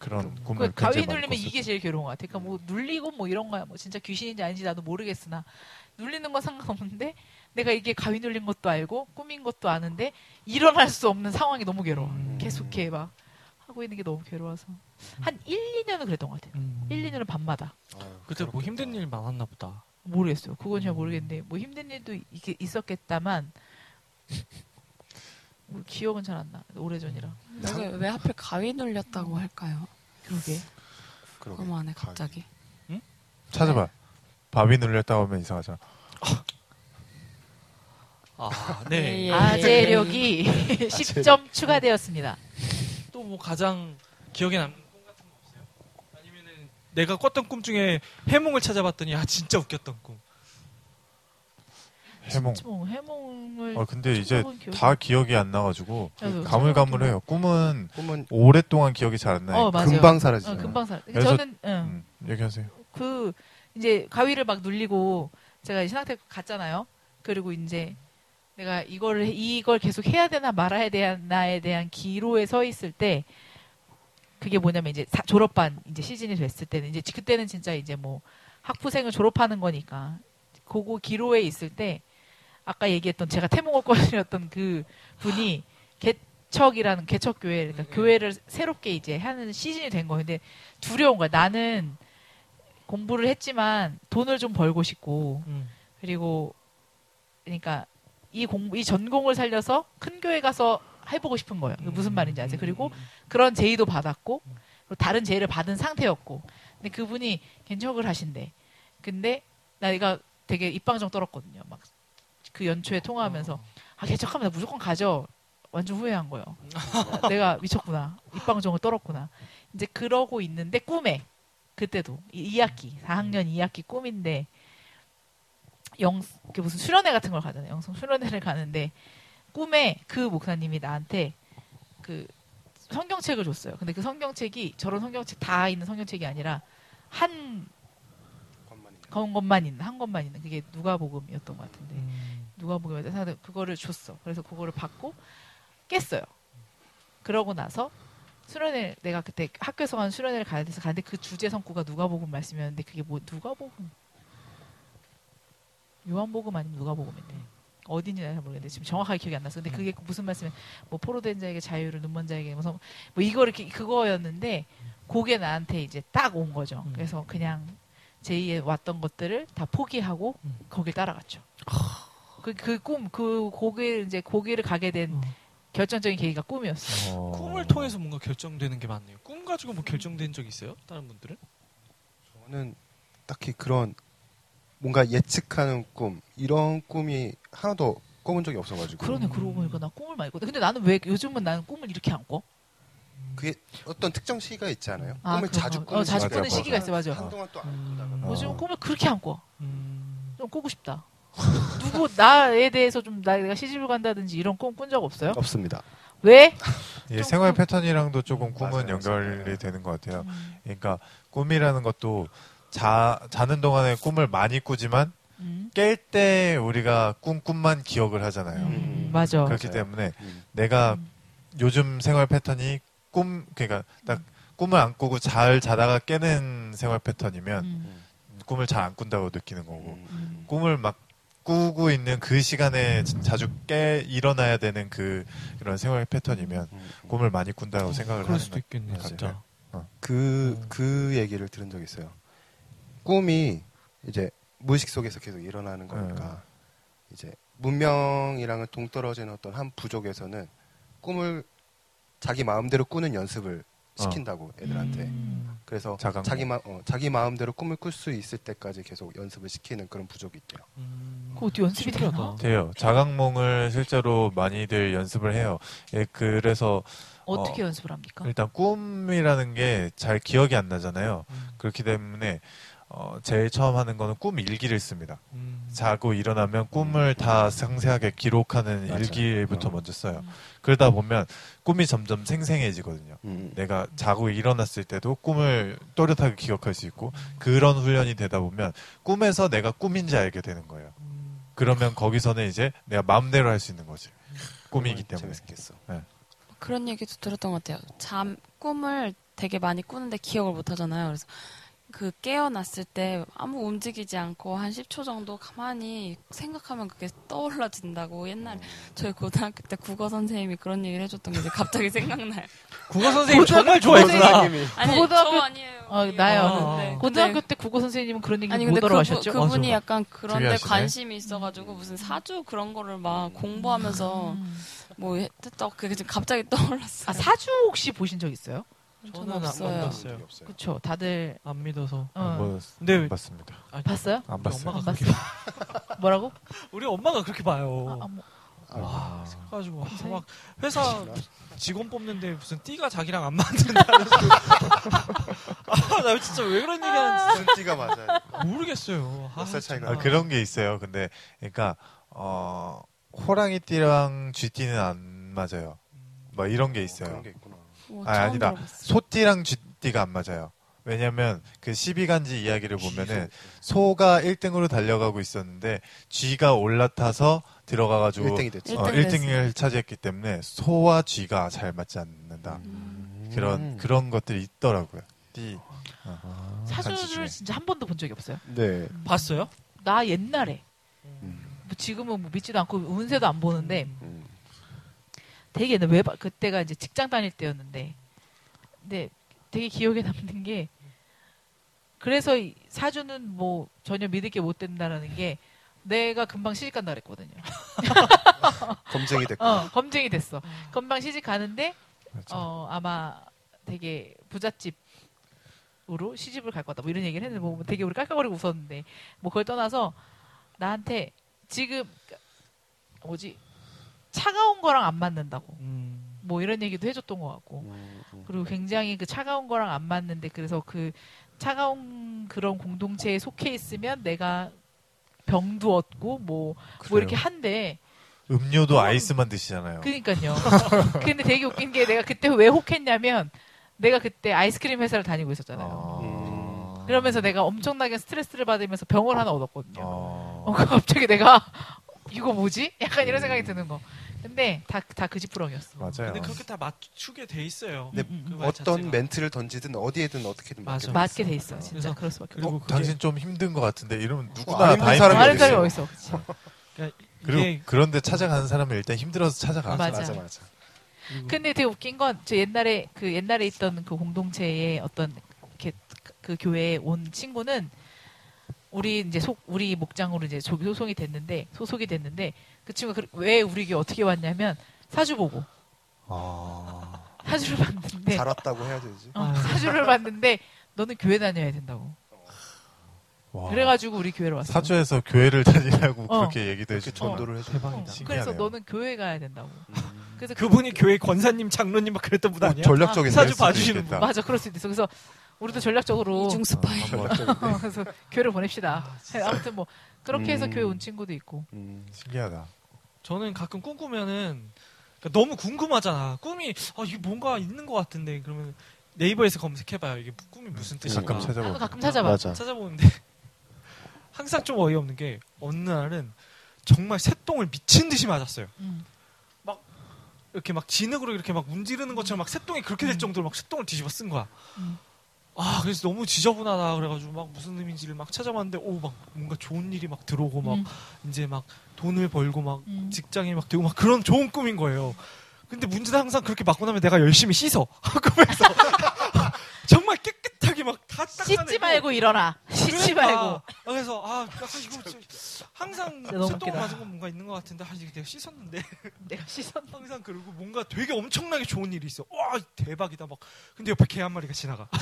그런 그 꿈을 가위 굉장히 많이 눌리면. 이게 제일 괴로운 것 같아. 그러니까 뭐 눌리고 뭐 이런 거야. 뭐 진짜 귀신인지 아닌지 나도 모르겠으나 눌리는 건 상관없는데 내가 이게 가위 눌린 것도 알고 꿈인 것도 아는데 일어날 수 없는 상황이 너무 괴로워. 음. 계속해 막 하고 있는 게 너무 괴로워서 한 1, 2년은 그랬던 것 같아요. 음. 1, 2년은 밤마다. 아유, 그때 뭐. 힘든 일 많았나 보다. 모르겠어요. 그건 잘 모르겠는데 뭐 힘든 일도 이게 있었겠다만 <laughs> 뭐 기억은 잘 안 나. 오래전이라. 왜, 왜 하필 가위 눌렸다고 할까요? 그러게. 그러게. 그만해 갑자기. 찾아봐. 밥이 눌렸다 하면 이상하잖아. 아, 예, <laughs> 네. 예. 아재력이 <laughs> 10점 <laughs> 추가되었습니다. 또 뭐 가장 기억에 남는 꿈 같은 거 없어요? 아니면은 내가 꿨던 꿈 중에 해몽을 찾아봤더니 아 진짜 웃겼던 꿈. 해몽. 뭐 해몽을 어 근데 이제 기억이 다 기억이 안 나가지고 나도 가물가물해요. 꿈은 꿈은 오랫동안 기억이 잘 안 나요. 어. 금방 어, 사라지잖아요. 금방 살. 그래서- 저는 응. 음, 얘기하세요. 그 이제 가위를 막 눌리고 제가 신학대 갔잖아요. 그리고 이제 내가 이걸 이걸 계속 해야 되나 말아야 되나에 대한 기로에 서 있을 때 그게 뭐냐면 이제 사- 졸업반 이제 시즌이 됐을 때는 이제 그때는 진짜 이제 뭐 학부생을 졸업하는 거니까 그거 기로에 있을 때 아까 얘기했던 제가 태몽을권이었던 그 분이 개척이라는 개척 교회 그러니까 교회를 새롭게 이제 하는 시즌이 된 거예요. 근데 두려운 거야. 나는 공부를 했지만 돈을 좀 벌고 싶고 음. 그리고 그러니까 이 공부 이 전공을 살려서 큰 교회 가서 해보고 싶은 거예요. 그게 무슨 말인지 아세요? 그리고 그런 제의도 받았고 다른 제의를 받은 상태였고 근데 그분이 개척을 하신대. 근데 나이가 되게 입방정 떨었거든요. 막 그 연초에 통화하면서 아 개척하면 나 무조건 가죠. 완전 후회한 거예요. 내가 미쳤구나. 입방정을 떨었구나. 이제 그러고 있는데 꿈에 그때도 2학기 4학년 2학기 꿈인데 영 그 무슨 수련회 같은 걸 가잖아요. 영성 수련회를 가는데 꿈에 그 목사님이 나한테 그 성경책을 줬어요. 근데 그 성경책이 저런 성경책 다 있는 성경책이 아니라 한건 것만 있는 한 것만 있는 그게 누가복음이었던 것 같은데 음. 누가복음이었는데 사람들 그거를 줬어. 그래서 그거를 받고 깼어요. 그러고 나서 수련회 내가 그때 학교에서 간 수련회를 가야 돼서 가는데 그 주제 성구가 누가복음 말씀이었는데 그게 뭐 누가복음 요한복음 아니면 누가복음인데 어딘지 잘 모르겠는데 지금 정확하게 기억이 안 나서 근데 그게 무슨 말씀이 뭐 포로된 자에게 자유를 눈먼 자에게 무슨 뭐 이거 이렇게 그거였는데 그게 나한테 이제 딱 온 거죠. 음. 그래서 그냥 제2에 왔던 것들을 다 포기하고 음. 거길 따라갔죠. 그 그 꿈 그 고기를 이제 고기를 가게 된 어. 결정적인 계기가 꿈이었어요. 어... 꿈을 통해서 뭔가 결정되는 게 많네요. 꿈 가지고 뭐 결정된 적 있어요? 다른 분들은? 저는 딱히 그런 뭔가 예측하는 꿈 이런 꿈이 하나도 꿔본 적이 없어가지고 그러네 그러고 보니까 나 꿈을 많이 꿨다. 근데 나는 왜 요즘은 나는 꿈을 이렇게 안 꿔? 그게 어떤 특정 시기가 있지 않아요? 아, 꿈을 그런 자주 거. 꾸는 어, 자주 꾸는 시기가 있어, 맞아. 한동안 또안 음. 꾸다가 어. 요즘 꿈을 그렇게 안 꿔. 음. 좀 꾸고 싶다. 누구 나에 대해서 좀 나, 내가 시집을 간다든지 이런 꿈 꾼 적 없어요? 없습니다. 왜? 예, 좀 생활 꿈- 패턴이랑도 조금 음, 꿈은 맞아요, 연결이 맞아요. 되는 것 같아요. 음, 그러니까 꿈이라는 것도 자 자는 동안에 꿈을 많이 꾸지만 음, 깰때 우리가 꿈 꿈만 기억을 하잖아요. 음, 맞아. 그렇기 맞아요. 때문에 음. 내가 음. 요즘 생활 패턴이 꿈 그러니까 딱 꿈을 안 꾸고 잘 자다가 깨는 생활 패턴이면 음. 꿈을 잘 안 꾼다고 느끼는 거고 음. 꿈을 막 꾸고 있는 그 시간에 자주 깨 일어나야 되는 그 이런 생활 패턴이면 꿈을 많이 꾼다고 생각을 그럴 하는 수도. 있겠네, 맞아요. 진짜. 그, 음. 그 얘기를 들은 적이 있어요. 꿈이 이제 무의식 속에서 계속 일어나는 거니까 이제 문명이랑은 동떨어지는 어떤 한 부족에서는 꿈을 자기 마음대로 꾸는 연습을 시킨다고 애들한테. 음. 그래서 자각몽. 자기 마 어, 자기 마음대로 꿈을 꿀 수 있을 때까지 계속 연습을 시키는 그런 부족이 있대요. 음. 그거 어떻게 연습이 되나? 돼요. 자각몽을 실제로 많이들 연습을 해요. 예, 그래서 어떻게 어, 연습을 합니까? 일단 꿈이라는 게 잘 기억이 안 나잖아요. 음. 그렇기 때문에 어, 제일 처음 하는 거는 꿈 일기를 씁니다. 음. 자고 일어나면 꿈을 다 상세하게 기록하는 맞아요. 일기부터 어. 먼저 써요. 음. 그러다 보면 꿈이 점점 생생해지거든요. 음. 내가 자고 일어났을 때도 꿈을 또렷하게 기억할 수 있고 그런 훈련이 되다 보면 꿈에서 내가 꿈인지 알게 되는 거예요. 음. 그러면 거기서는 이제 내가 마음대로 할 수 있는 거지. 꿈이기 때문에. 재밌겠어. 그런 얘기도 들었던 것 같아요. 잠 꿈을 되게 많이 꾸는데 기억을 못 하잖아요. 그래서 그 깨어났을 때 아무 움직이지 않고 한 10초 정도 가만히 생각하면 그게 떠올라진다고 옛날 저희 고등학교 때 국어 선생님이 그런 얘기를 해줬던 게 이제 갑자기 <laughs> 생각나요. 국어 선생님 정말 좋아했구나. 아니 고등학교- 저 아니에요. 어, 나요. 엄마는. 아, 네. 고등학교 때 국어 선생님은 그런 얘기 아니 못 근데 들어가셨죠? 그분, 그분이 맞아. 약간 그런데. 관심이 있어가지고 무슨 사주 그런 거를 막 공부하면서 음. 뭐 했다 그게 지금 갑자기 <laughs> 떠올랐어요. 아 사주 혹시 보신 적 있어요? 저는 안 없어요. 봤어요. 그렇죠. 다들 안 믿어서. 어. 뭐, 근데 안 봤습니다. 아니, 봤어요? 안 봤어요. 엄마가 안 그렇게 <laughs> 뭐라고? <laughs> 우리 엄마가 그렇게 봐요. 아, 아, 뭐, 와, 그래가지고 감사해. 막 회사 <laughs> 직원 뽑는데 무슨 띠가 자기랑 안 맞는다는 아, 나 진짜 왜 그런 얘기 하는지 무슨 띠가 맞아요. 모르겠어요. 아, 몇살 차이가 아, 그런 게 있어요. 근데, 그러니까, 어, 호랑이띠랑 쥐띠는 안 맞아요. 뭐 이런 게 있어요. 그런 게 있구나. 오, 아, 아니다. 소띠랑 쥐띠가 안 맞아요. 왜냐면 그 12간지 이야기를 보면은 소가 1등으로 달려가고 있었는데 쥐가 올라타서 들어가가지고 1등이 됐지. 어, 일등 1등을 차지했기 때문에 소와 쥐가 잘 맞지 않는다. 음. 그런 그런 것들이 있더라고요. 띠. 사주를 간지 중에. 진짜 한 번도 본 적이 없어요. 네. 봤어요? 나 옛날에 음. 뭐 지금은 뭐 믿지도 않고 운세도 안 보는데 음. 되게 왜 봐- 그때가 이제 직장 다닐 때였는데 근데 되게 기억에 남는 게 그래서 이 사주는 뭐 전혀 믿을 게 못 된다라는 게 내가 금방 시집 간다 그랬거든요. <laughs> 검증이 됐고. 어, 검증이 됐어. 금방 시집 가는데 맞아. 어, 아마 되게 부잣집 으로 시집을 갈 거다. 뭐 이런 얘기를 했는데 뭐 되게 우리 깔깔거리고 웃었는데 뭐 그걸 떠나서 나한테 지금 뭐지 차가운 거랑 안 맞는다고 음. 뭐 이런 얘기도 해줬던 것 같고 음, 음. 그리고 굉장히 그 차가운 거랑 안 맞는데 그래서 그 차가운 그런 공동체에 속해 있으면 내가 병도 얻고 뭐, 뭐 그래요. 이렇게 한데 음료도 그건- 아이스만 드시잖아요. 그니까요. <laughs> 근데 되게 웃긴 게 내가 그때 왜 혹했냐면 내가 그때 아이스크림 회사를 다니고 있었잖아요. 아. 그러면서 내가 엄청나게 스트레스를 받으면서 병을 하나 얻었거든요. 어. 어, <laughs> 갑자기 내가 이거 뭐지? 약간 이런 생각이 드는 거. 근데 다 다 그 지푸렁이었어. 맞아요. 근데 그렇게 다 맞추게 돼 있어요. 근데 음, 음, 그말 어떤 자체가. 멘트를 던지든 어디에든 어떻게든 맞아. 맞게 돼 있어. 진짜 그래서 그럴 수밖에. 그리고 어, 그게 당신 좀 힘든 것 같은데 이러면 안 누구나 힘든 다 사람이 다른 힘들겠어요. 사람이 어딨어. <laughs> 그치? 그러니까 그리고 이게 그런데 찾아가는 사람은 일단 힘들어서 찾아가. 맞아. 맞아 맞아. 그리고 근데 되게 웃긴 건 저 옛날에 그 옛날에 있던 그 공동체에 어떤 이렇게 그 교회에 온 친구는 우리 이제 속 우리 목장으로 이제 소- 소송이 됐는데 소속이 됐는데 그 친구가 그- 왜 우리 교회 어떻게 왔냐면 사주 보고 아. 사주를 봤는데 잘 왔다고 해야 되지. 어, 사주를 봤는데 너는 교회 다녀야 된다고. 와. 그래가지고 우리 교회로 왔어. 사주에서 교회를 다니라고 어. 그렇게 얘기도 해주고 전도를. 어, 대박이다. 신기하네요. 그래서 너는 교회 가야 된다고. 음. 그래서 그분이 교회 권사님, 장로님 막 그랬던 분 아니야? 전략적인 사주 멘트도 봐주시는 있겠다. 맞아 그럴 수 있어. 그래서 우리도 전략적으로 이중 스파이. 어, 그래서 교회를 보냅시다. 아무튼 뭐 그렇게 해서 음. 교회 온 친구도 있고. 음. 신기하다. 저는 가끔 꿈꾸면은 그러니까 너무 궁금하잖아. 꿈이 아 이게 뭔가 있는 것 같은데 그러면 네이버에서 검색해봐요. 이게 꿈이 무슨 뜻인가. 가끔 나도 찾아보고. 가끔 찾아봐. 맞아. 찾아보는데 <laughs> 항상 좀 어이없는 게 어느 날은 정말 새똥을 미친 듯이 맞았어요. 음. 이렇게 막 진흙으로 이렇게 막 문지르는 것처럼 막 새똥이 그렇게 될 정도로 막 새똥을 뒤집어 쓴 거야. 음. 아 그래서 너무 지저분하다 그래가지고 막 무슨 의미인지를 막 찾아봤는데 오 막 뭔가 좋은 일이 막 들어오고 막 음. 이제 막 돈을 벌고 막 음. 직장이 막 되고 막 그런 좋은 꿈인 거예요. 근데 문제는 항상 그렇게 맞고 나면 내가 열심히 씻어 <laughs> 꿈에서 <laughs> 정말 깨끗 하게 막다 닦아내고 씻지 말고 일어나. 씻지 그러니까. 말고. 아, 그래서 아 이거 좀 항상 웃기다. 맞은 건 뭔가 있는 것 같은데 아 이게 내가 씻었는데 <laughs> 내가 씻었. 항상 그리고 뭔가 되게 엄청나게 좋은 일이 있어. 와 대박이다 막. 근데 옆에 개 한 마리가 지나가. <laughs>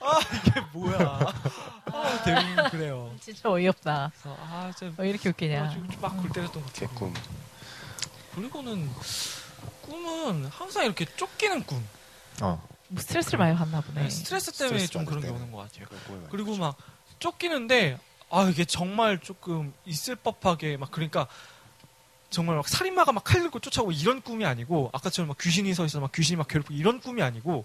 아 이게 뭐야? 아 대부분 그래요. 진짜 어이없다. 그래서 아 진짜 왜 이렇게 웃기냐. 막 골 때렸던 것 같아요. 개꿈. 그리고는 꿈은 항상 이렇게 쫓기는 꿈. 어. 뭐 스트레스를 많이 받나 보네. 네, 스트레스 때문에 스트레스 좀 그런 게. 오는 것 같아요. 그리고 그리고 막 쫓기는데 아 이게 정말 조금 있을 법하게 막 그러니까 정말 막 살인마가 막 칼 들고 쫓아오고 이런 꿈이 아니고 아까처럼 막 귀신이 서 있어 막 귀신이 막 괴롭히고 이런 꿈이 아니고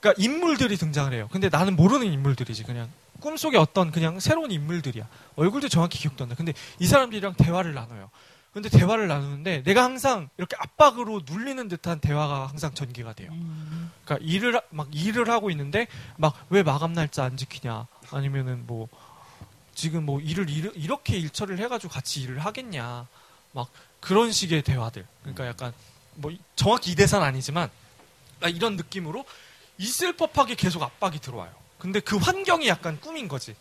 그러니까 인물들이 등장을 해요. 근데 나는 모르는 인물들이지 그냥 꿈속에 어떤 그냥 새로운 인물들이야. 얼굴도 정확히 기억도 안 나. 근데 이 사람들이랑 대화를 나눠요. 근데 대화를 나누는데 내가 항상 이렇게 압박으로 눌리는 듯한 대화가 항상 전개가 돼요. 음. 그러니까 일을 하- 막 일을 하고 있는데 막 왜 마감 날짜 안 지키냐 아니면은 뭐 지금 뭐 일을 일, 이렇게 일처리를 해가지고 같이 일을 하겠냐 막 그런 식의 대화들 그러니까 약간 뭐 이- 정확히 이 대사는 아니지만 아, 이런 느낌으로 있을 법하게 계속 압박이 들어와요. 근데 그 환경이 약간 꿈인 거지.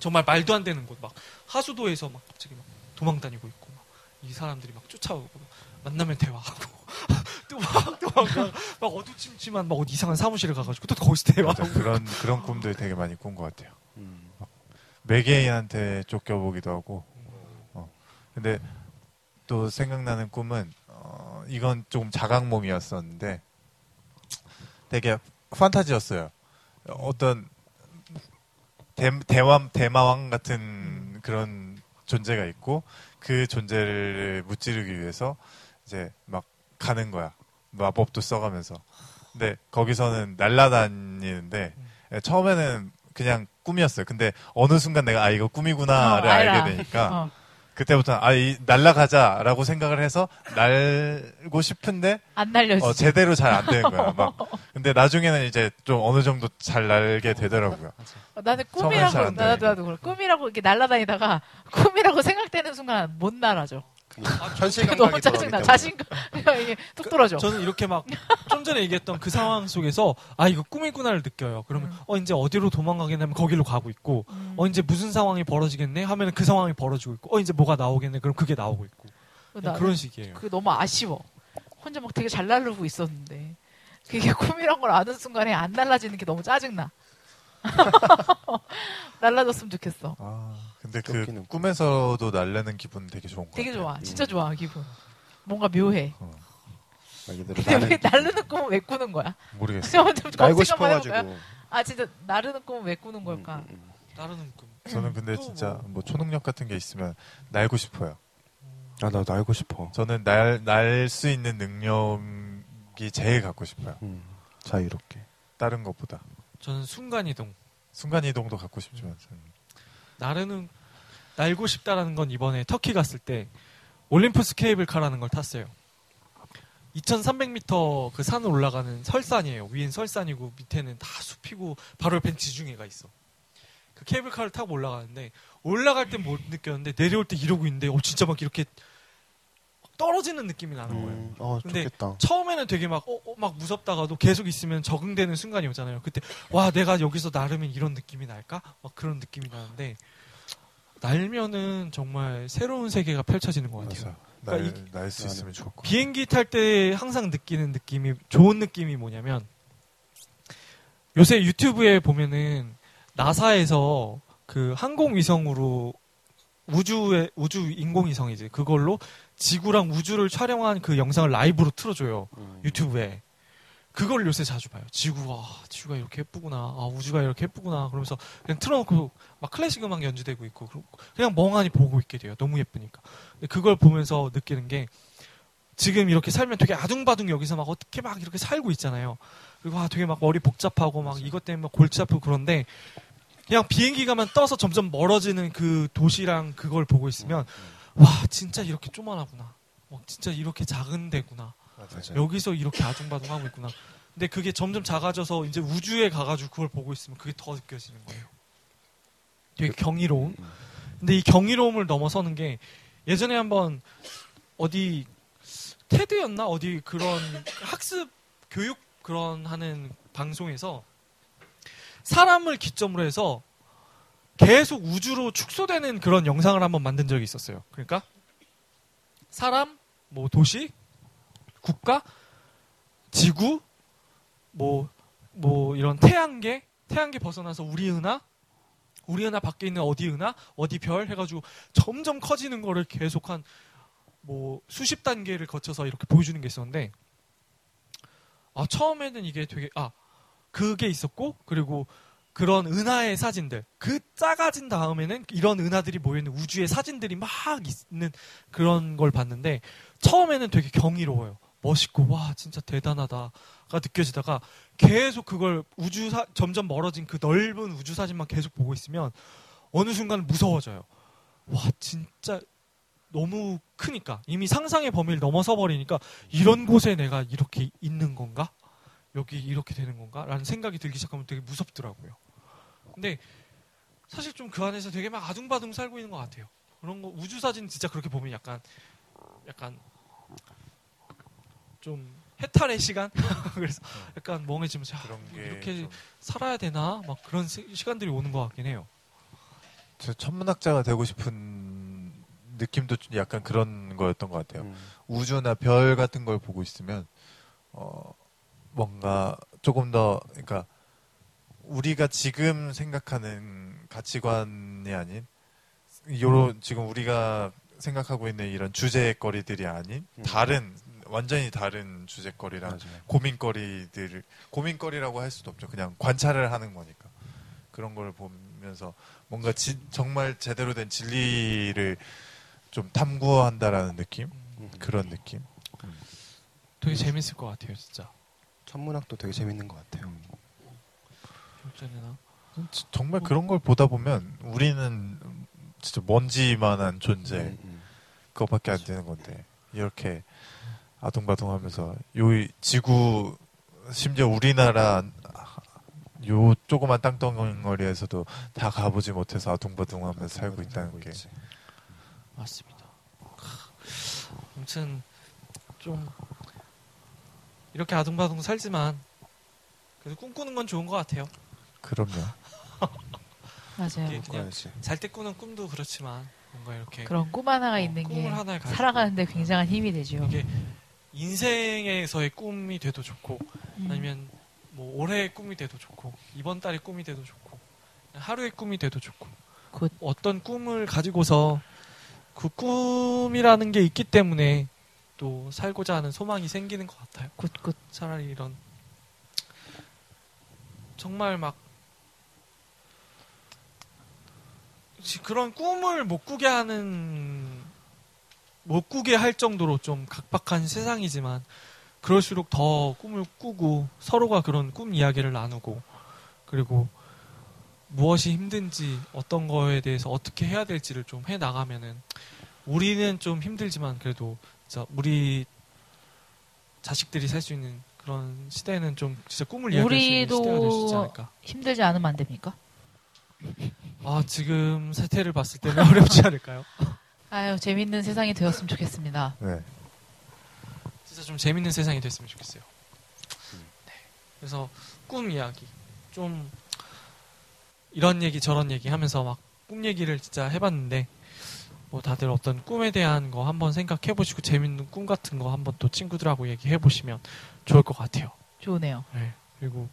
정말 말도 안 되는 곳 막 하수도에서 막 갑자기 막 도망 다니고 있고 막 이 사람들이 막 쫓아오고 막 만나면 대화하고 <laughs> 또막 도망가 막 어두침침한 막 어디 이상한 사무실에 가가지고 또 거기서. 대화하고 그런 그런 꿈들 되게 많이 꾼 것 같아요. 음. 매개인한테 쫓겨보기도 하고. 어. 근데 또 생각나는 꿈은 어, 이건 조금 자각몽이었었는데 되게 판타지였어요. 어떤 대, 대왕 대마왕 같은 그런 존재가 있고 그 존재를 무찌르기 위해서 이제 막 가는 거야. 마법도 써가면서. 근데 거기서는 날라다니는데 예, 처음에는 그냥 꿈이었어요. 근데 어느 순간 내가 아 이거 꿈이구나를 어. 알게 되니까 <laughs> 어. 그때부터 아 이 날라가자라고 생각을 해서 날고 싶은데 안 날려지. 어, 제대로 잘 안 되는 거야. 막 <laughs> 근데 나중에는 이제 좀 어느 정도 잘 날게 되더라고요. 어, 나는 꿈이라고 나도. 나도 그래. 꿈이라고 이렇게 날아다니다가 <laughs> 꿈이라고 생각되는 순간 못 날아죠. 현실 너무 감각이 짜증나. 들어가기 때문에. 자신감 <laughs> 이게 뚝 떨어져. 저는 이렇게 막 좀 전에 얘기했던 그 상황 속에서 아 이거 꿈이구나를 느껴요. 그러면 음. 어 이제 어디로 도망가겠네 하면 거기로 가고 있고 음. 어 이제 무슨 상황이 벌어지겠네 하면 그 상황이 벌어지고 있고 어 이제 뭐가 나오겠네 그럼 그게 나오고 있고 그냥 나는 그런 식이에요. 그게 너무 아쉬워. 혼자 막 되게 잘 날르고 있었는데 그게 <laughs> 꿈이란 걸 아는 순간에 안 날라지는 게 너무 짜증나. <laughs> 날라졌으면 좋겠어. 아 근데 그 꿈. 꿈에서도 날래는 기분 되게 좋은 거 되게 같아요. 좋아. 진짜 좋아 기분. 뭔가 묘해. 말 그대로 근데 왜 나는 날르는 꿈은 왜 꾸는 거야? 모르겠어요. <laughs> 좀 날고 검색 한번 해볼까요? 싶어가지고. 아 진짜 나르는 꿈은 왜 꾸는 걸까? 음, 음, 나르는 꿈. 저는 근데 또 진짜 뭐. 뭐 초능력 같은 게 있으면 날고 싶어요. 음. 아, 나도 알고 싶어. 저는 날 날 수 있는 능력이 제일 갖고 싶어요. 음, 자유롭게. 다른 것보다 저는 순간 이동. 순간 이동도 갖고 싶지만 저는 나르는 날고 싶다라는 건 이번에 터키 갔을 때 올림푸스 케이블카라는 걸 탔어요. 2,300m 그 산을 올라가는 설산이에요. 위엔 설산이고 밑에는 다 숲이고 바로 옆엔 지중해가 있어. 그 케이블카를 타고 올라가는데 올라갈 땐못 느꼈는데 내려올 때 이러고 있는데 어 진짜 막 이렇게 떨어지는 느낌이 나는 거예요. 음, 어, 근데 좋겠다. 처음에는 되게 막, 어, 어, 막 무섭다가도 계속 있으면 적응되는 순간이 오잖아요. 그때, 와, 내가 여기서 나르면 이런 느낌이 날까? 막 그런 느낌이 나는데, 날면은 정말 새로운 세계가 펼쳐지는 것 같아요. 그러니까 날날수 나는 있으면 같아요. 비행기 탈 때 항상 느끼는 느낌이, 좋은 느낌이 뭐냐면, 요새 유튜브에 보면은, 나사에서 그 항공위성으로 우주의, 우주 인공위성이지. 그걸로 지구랑 우주를 촬영한 그 영상을 라이브로 틀어줘요. 음. 유튜브에 그걸 요새 자주 봐요. 지구가 아, 지구가 이렇게 예쁘구나. 아, 우주가 이렇게 예쁘구나. 그러면서 그냥 틀어놓고 막 클래식 음악 연주되고 있고 그냥 멍하니 보고 있게 돼요. 너무 예쁘니까. 근데 그걸 보면서 느끼는 게 지금 이렇게 살면 되게 아둥바둥 여기서 막 어떻게 막 이렇게 살고 있잖아요. 그리고 아, 되게 막 머리 복잡하고 막 이것 때문에 막 골치 아프고 그런데 그냥 비행기가만 떠서 점점 멀어지는 그 도시랑 그걸 보고 있으면 와 진짜 이렇게 쪼만하구나. 와, 진짜 이렇게 작은 데구나. 맞아요. 여기서 이렇게 아둥바둥하고 있구나. 근데 그게 점점 작아져서 이제 우주에 가가지고 그걸 보고 있으면 그게 더 느껴지는 거예요. 되게 경이로운. 음. 근데 이 경이로움을 넘어서는 게 예전에 한번 어디 테드였나 어디 그런 학습 교육 그런 하는 방송에서 사람을 기점으로 해서 계속 우주로 축소되는 그런 영상을 한번 만든 적이 있었어요. 그러니까 사람, 뭐 도시, 국가, 지구, 뭐, 뭐 이런 태양계, 태양계 벗어나서 우리 은하, 우리 은하 밖에 있는 어디 은하, 어디 별 해가지고 점점 커지는 거를 계속 한 뭐 수십 단계를 거쳐서 이렇게 보여주는 게 있었는데, 아, 처음에는 이게 되게, 아, 그게 있었고, 그리고 그런 은하의 사진들, 그 작아진 다음에는 이런 은하들이 모여있는 우주의 사진들이 막 있는 그런 걸 봤는데, 처음에는 되게 경이로워요. 멋있고, 와, 진짜 대단하다가 느껴지다가 계속 그걸 우주 사, 점점 멀어진 그 넓은 우주 사진만 계속 보고 있으면 어느 순간 무서워져요. 와, 진짜 너무 크니까. 이미 상상의 범위를 넘어서 버리니까 이런 곳에 내가 이렇게 있는 건가? 여기 이렇게 되는 건가? 라는 생각이 들기 시작하면 되게 무섭더라고요. 근데 사실 좀 그 안에서 되게 막 아둥바둥 살고 있는 것 같아요. 그런 거 우주 사진 진짜 그렇게 보면 약간 약간 좀 해탈의 시간 <laughs> 그래서 약간 멍해지면서 야, 그런 뭐게 이렇게 좀- 살아야 되나 막 그런 시- 시간들이 오는 것 같긴 해요. 저 천문학자가 되고 싶은 느낌도 좀 약간 그런 거였던 것 같아요. 음. 우주나 별 같은 걸 보고 있으면 어 뭔가 조금 더 그러니까 우리가 지금 생각하는 가치관이 아닌 요런 지금 우리가 생각하고 있는 이런 주제거리들이 아닌 음. 다른 완전히 다른 주제거리랑 맞아요. 고민거리들 고민거리라고 할 수도 없죠. 그냥 관찰을 하는 거니까 그런 걸 보면서 뭔가 지- 정말 제대로 된 진리를 좀 탐구한다라는 느낌 음. 그런 느낌. 되게 재밌을 것 같아요, 진짜. 천문학도 되게 재밌는 것 같아요. 어쩌나. 지- 정말 그런 걸 보다 보면 우리는 진짜 먼지만한 존재 음, 음. 그거밖에 안 되는 건데 이렇게 아둥바둥하면서 요 지구 심지어 우리나라 요 조그만 땅덩어리에서도 다 가보지 못해서 아둥바둥하면서 살고 있다는 게. 맞습니다. 아무튼 좀 이렇게 아둥바둥 살지만 그래도 꿈꾸는 건 좋은 것 같아요. 그럼요. <laughs> 맞아요. 이게 그냥 그거야지. 잘때 꾸는 꿈도 그렇지만 뭔가 이렇게 그런 꿈 하나가 어, 있는 게 살아가는데 굉장한 힘이 되죠. 이게 인생에서의 꿈이 돼도 좋고 음. 아니면 뭐 올해의 꿈이 돼도 좋고 이번 달의 꿈이 돼도 좋고 하루의 꿈이 돼도 좋고 Good. 어떤 꿈을 가지고서 그 꿈이라는 게 있기 때문에 또 살고자 하는 소망이 생기는 것 같아요. Good good. 차라리 이런 정말 막 지- 그런 꿈을 못 꾸게 하는 못 꾸게 할 정도로 좀 각박한 세상이지만 그럴수록 더 꿈을 꾸고 서로가 그런 꿈 이야기를 나누고 그리고 무엇이 힘든지 어떤 거에 대해서 어떻게 해야 될지를 좀 해 나가면은 우리는 좀 힘들지만 그래도 진짜 우리 자식들이 살 수 있는 그런 시대는 좀 진짜 꿈을 이야기할 수 있는 시대가 될 수 있지 않을까. 힘들지 않으면 안 됩니까? 아 지금 세태를 봤을 때는 <laughs> 어렵지 않을까요? 아유 재밌는 세상이 되었으면 좋겠습니다. 네. 진짜 좀 재밌는 세상이 됐으면 좋겠어요. 네. 그래서 꿈 이야기 좀 이런 얘기 저런 얘기 하면서 막 꿈 얘기를 진짜 해봤는데 뭐 다들 어떤 꿈에 대한 거 한번 생각해 보시고 재밌는 꿈 같은 거 한번 또 친구들하고 얘기해 보시면 좋을 것 같아요. 좋으네요. 네. 그리고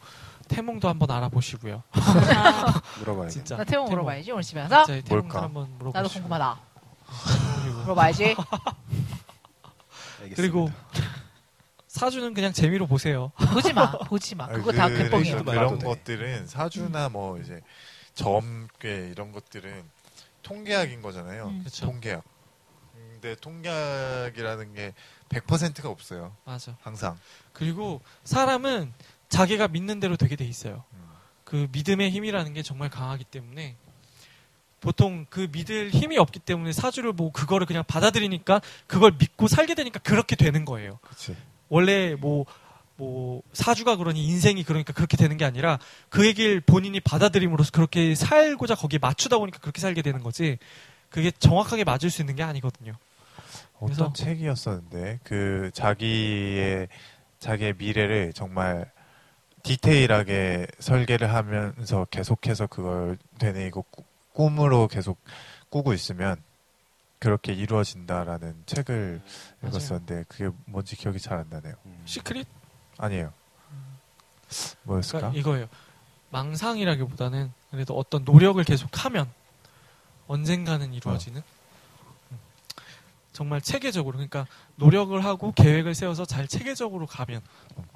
태몽도 한번 알아보시고요. <laughs> 물어봐야겠네. 진짜 나 태몽 태몽. 물어봐야지 오늘 집에 가서. 저희 태몽도 뭘까? 한번 물어보시고 나도 궁금하다. 물어봐야지. 그리고 사주는 그냥 재미로 보세요. 보지 마, <laughs> 보지 마. 아, 그거 다 그- 괴뻥이야. 그- 그런 돼. 것들은 사주나 뭐 이제 점괘 이런 것들은 통계학인 거잖아요. 음. 그쵸. 통계학. 근데 통계학이라는 게 100%가 없어요. 맞아. 항상. 그리고 사람은 자기가 믿는 대로 되게 돼 있어요. 음. 그 믿음의 힘이라는 게 정말 강하기 때문에 보통 그 믿을 힘이 없기 때문에 사주를 보고 그거를 그냥 받아들이니까 그걸 믿고 살게 되니까 그렇게 되는 거예요. 그치. 원래 뭐, 뭐, 사주가 그러니 인생이 그러니까 그렇게 되는 게 아니라 그 얘기를 본인이 받아들임으로써 그렇게 살고자 거기에 맞추다 보니까 그렇게 살게 되는 거지 그게 정확하게 맞을 수 있는 게 아니거든요. 어떤 책이었었는데 그 자기의 자기의 미래를 정말 디테일하게 설계를 하면서 계속해서 그걸 되뇌이고 꾸- 꿈으로 계속 꾸고 있으면 그렇게 이루어진다라는 책을 맞아요. 읽었었는데 그게 뭔지 기억이 잘 안 나네요. 시크릿? 아니에요. 뭐였을까? 그러니까 이거예요. 망상이라기보다는 그래도 어떤 노력을 계속하면 언젠가는 이루어지는 음. 정말 체계적으로 그러니까 노력을 하고 계획을 세워서 잘 체계적으로 가면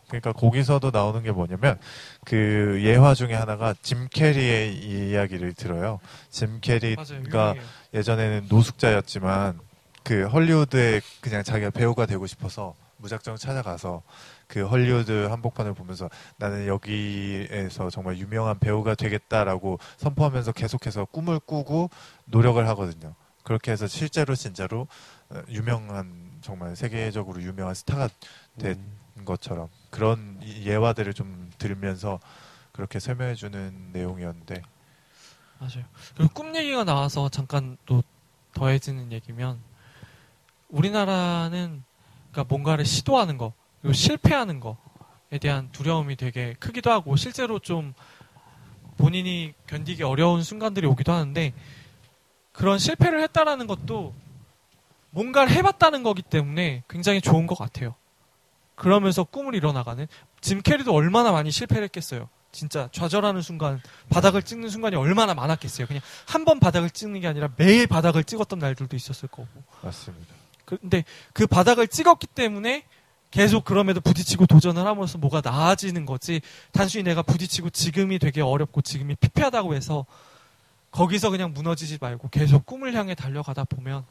그러니까 거기서도 나오는 게 뭐냐면 그 예화 중에 하나가 짐 캐리의 이야기를 들어요. 짐 캐리가. 예전에는 노숙자였지만 그 헐리우드에 그냥 자기가 배우가 되고 싶어서 무작정 찾아가서 그 헐리우드 한복판을 보면서 나는 여기에서 정말 유명한 배우가 되겠다라고 선포하면서 계속해서 꿈을 꾸고 노력을 하거든요. 그렇게 해서 실제로 진짜로 어, 유명한 정말 세계적으로 유명한 스타가 된 것처럼 그런 이- 예화들을 좀 들으면서 그렇게 설명해 주는 내용이었는데 맞아요. 그리고 꿈 얘기가 나와서 잠깐 또 더해지는 얘기면 우리나라는 그러니까 뭔가를 시도하는 거 그리고 실패하는 거에 대한 두려움이 되게 크기도 하고 실제로 좀 본인이 견디기 어려운 순간들이 오기도 하는데 그런 실패를 했다라는 것도 뭔가를 해봤다는 거기 때문에 굉장히 좋은 것 같아요. 그러면서 꿈을 이뤄나가는 짐 캐리도 얼마나 많이 실패를 했겠어요. 진짜 좌절하는 순간, 바닥을 찍는 순간이 얼마나 많았겠어요. 그냥 한 번 바닥을 찍는 게 아니라 매일 바닥을 찍었던 날들도 있었을 거고. 맞습니다. 근데 그 바닥을 찍었기 때문에 계속 그럼에도 부딪히고 도전을 함으로써 뭐가 나아지는 거지. 단순히 내가 부딪히고 지금이 되게 어렵고 지금이 피폐하다고 해서 거기서 그냥 무너지지 말고 계속 꿈을 향해 달려가다 보면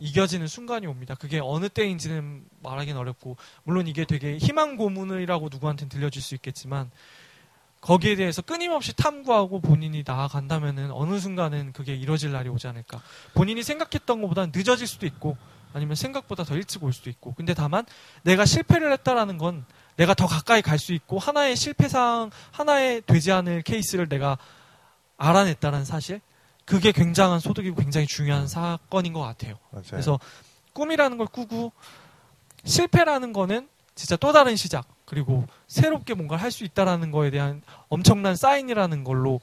이겨지는 순간이 옵니다. 그게 어느 때인지는 말하기는 어렵고 물론 이게 되게 희망 고문이라고 누구한테는 들려줄 수 있겠지만 거기에 대해서 끊임없이 탐구하고 본인이 나아간다면은 어느 순간은 그게 이뤄질 날이 오지 않을까. 본인이 생각했던 것보다는 늦어질 수도 있고 아니면 생각보다 더 일찍 올 수도 있고. 근데 다만 내가 실패를 했다라는 건 내가 더 가까이 갈 수 있고 하나의 실패상 하나의 되지 않을 케이스를 내가 알아냈다는 사실. 그게 굉장한 소득이고 굉장히 중요한 사건인 것 같아요. 맞아요. 그래서 꿈이라는 걸 꾸고 실패라는 거는 진짜 또 다른 시작 그리고 새롭게 뭔가를 할 수 있다라는 거에 대한 엄청난 사인이라는 걸로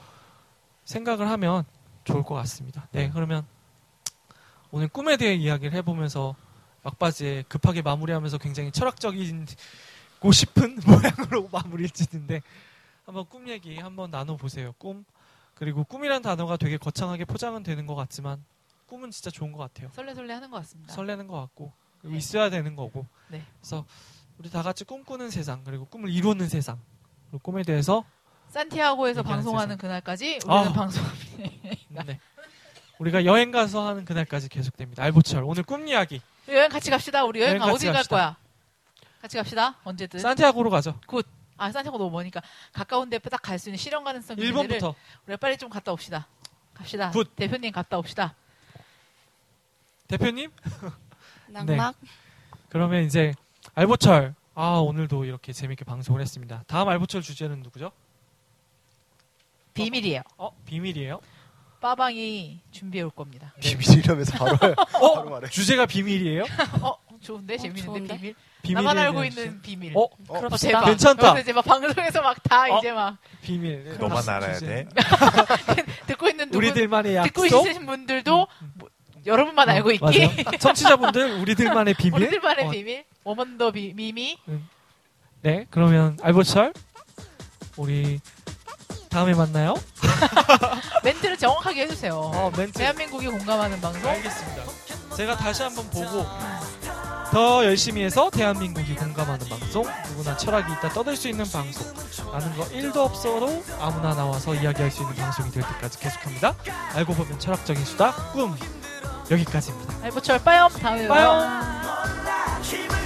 생각을 하면 좋을 것 같습니다. 네, 그러면 오늘 꿈에 대해 이야기를 해보면서 막바지에 급하게 마무리하면서 굉장히 철학적이고 싶은 <laughs> 모양으로 마무리를 짓는데 한번 꿈 얘기 한번 나눠보세요. 꿈 그리고 꿈이란 단어가 되게 거창하게 포장은 되는 것 같지만 꿈은 진짜 좋은 것 같아요. 설레설레 하는 것 같습니다. 설레는 것 같고 그리고 네. 있어야 되는 거고 네. 그래서 우리 다 같이 꿈꾸는 세상 그리고 꿈을 이루는 세상 그리고 꿈에 대해서 산티아고에서 방송하는 세상. 그날까지 우리는 아. 방송합니다. 네. 우리가 여행 가서 하는 그날까지 계속됩니다. 알보철 오늘 꿈 이야기 여행 같이 갑시다. 우리 여행 여행 어디 갈 갑시다. 거야? 같이 갑시다. 언제든. 산티아고로 가죠. 아 산티아고 너무 머니까 가까운 데 딱 갈 수 있는 실현 가능성 일본부터 우리가 빨리 좀 갔다 옵시다. 갑시다. Good. 대표님 갔다 옵시다. 대표님 <laughs> Knock knock. 그러면 이제 알보철 아 오늘도 이렇게 재밌게 방송을 했습니다. 다음 알보철 주제는 누구죠? 비밀이에요. 어 비밀이에요? 빠방이 준비해 올 겁니다. 비밀이라면서 바로 <laughs> 바로 어 말해. 주제가 비밀이에요? 어 좋은데 어, 재밌는데 좋은데? 비밀. 비밀에 나만 알고 대한 있는. 비밀. 어 어. 대박. 괜찮다. 이제 막 방송에서 막다 어? 이제 막 비밀 너만 다 알아야 주제. 돼. <laughs> 듣고 있는 누구 우리들만의 듣고 약속. 있으신 분들도 뭐, 여러분만 알고 있기. 맞아요. <laughs> 청취자분들 우리들만의 비밀. 우리들만의 어, 비밀. 워먼더 비, 미미. 네, 그러면 알보철 우리 다음에 만나요. <laughs> 멘트를 정확하게 해주세요. 어, 멘트. 대한민국이 공감하는 방송. 알겠습니다. 제가 다시 한번 보고 더 열심히 해서 대한민국이 공감하는 방송, 누구나 철학이 있다 떠들 수 있는 방송, 아는 거 1도 없어도 아무나 나와서 이야기할 수 있는 방송이 될 때까지 계속합니다. 알고 보면 철학적인 수다, 꿈. 여기까지입니다. 알보철 빠염 다음에 봐요. 빠염.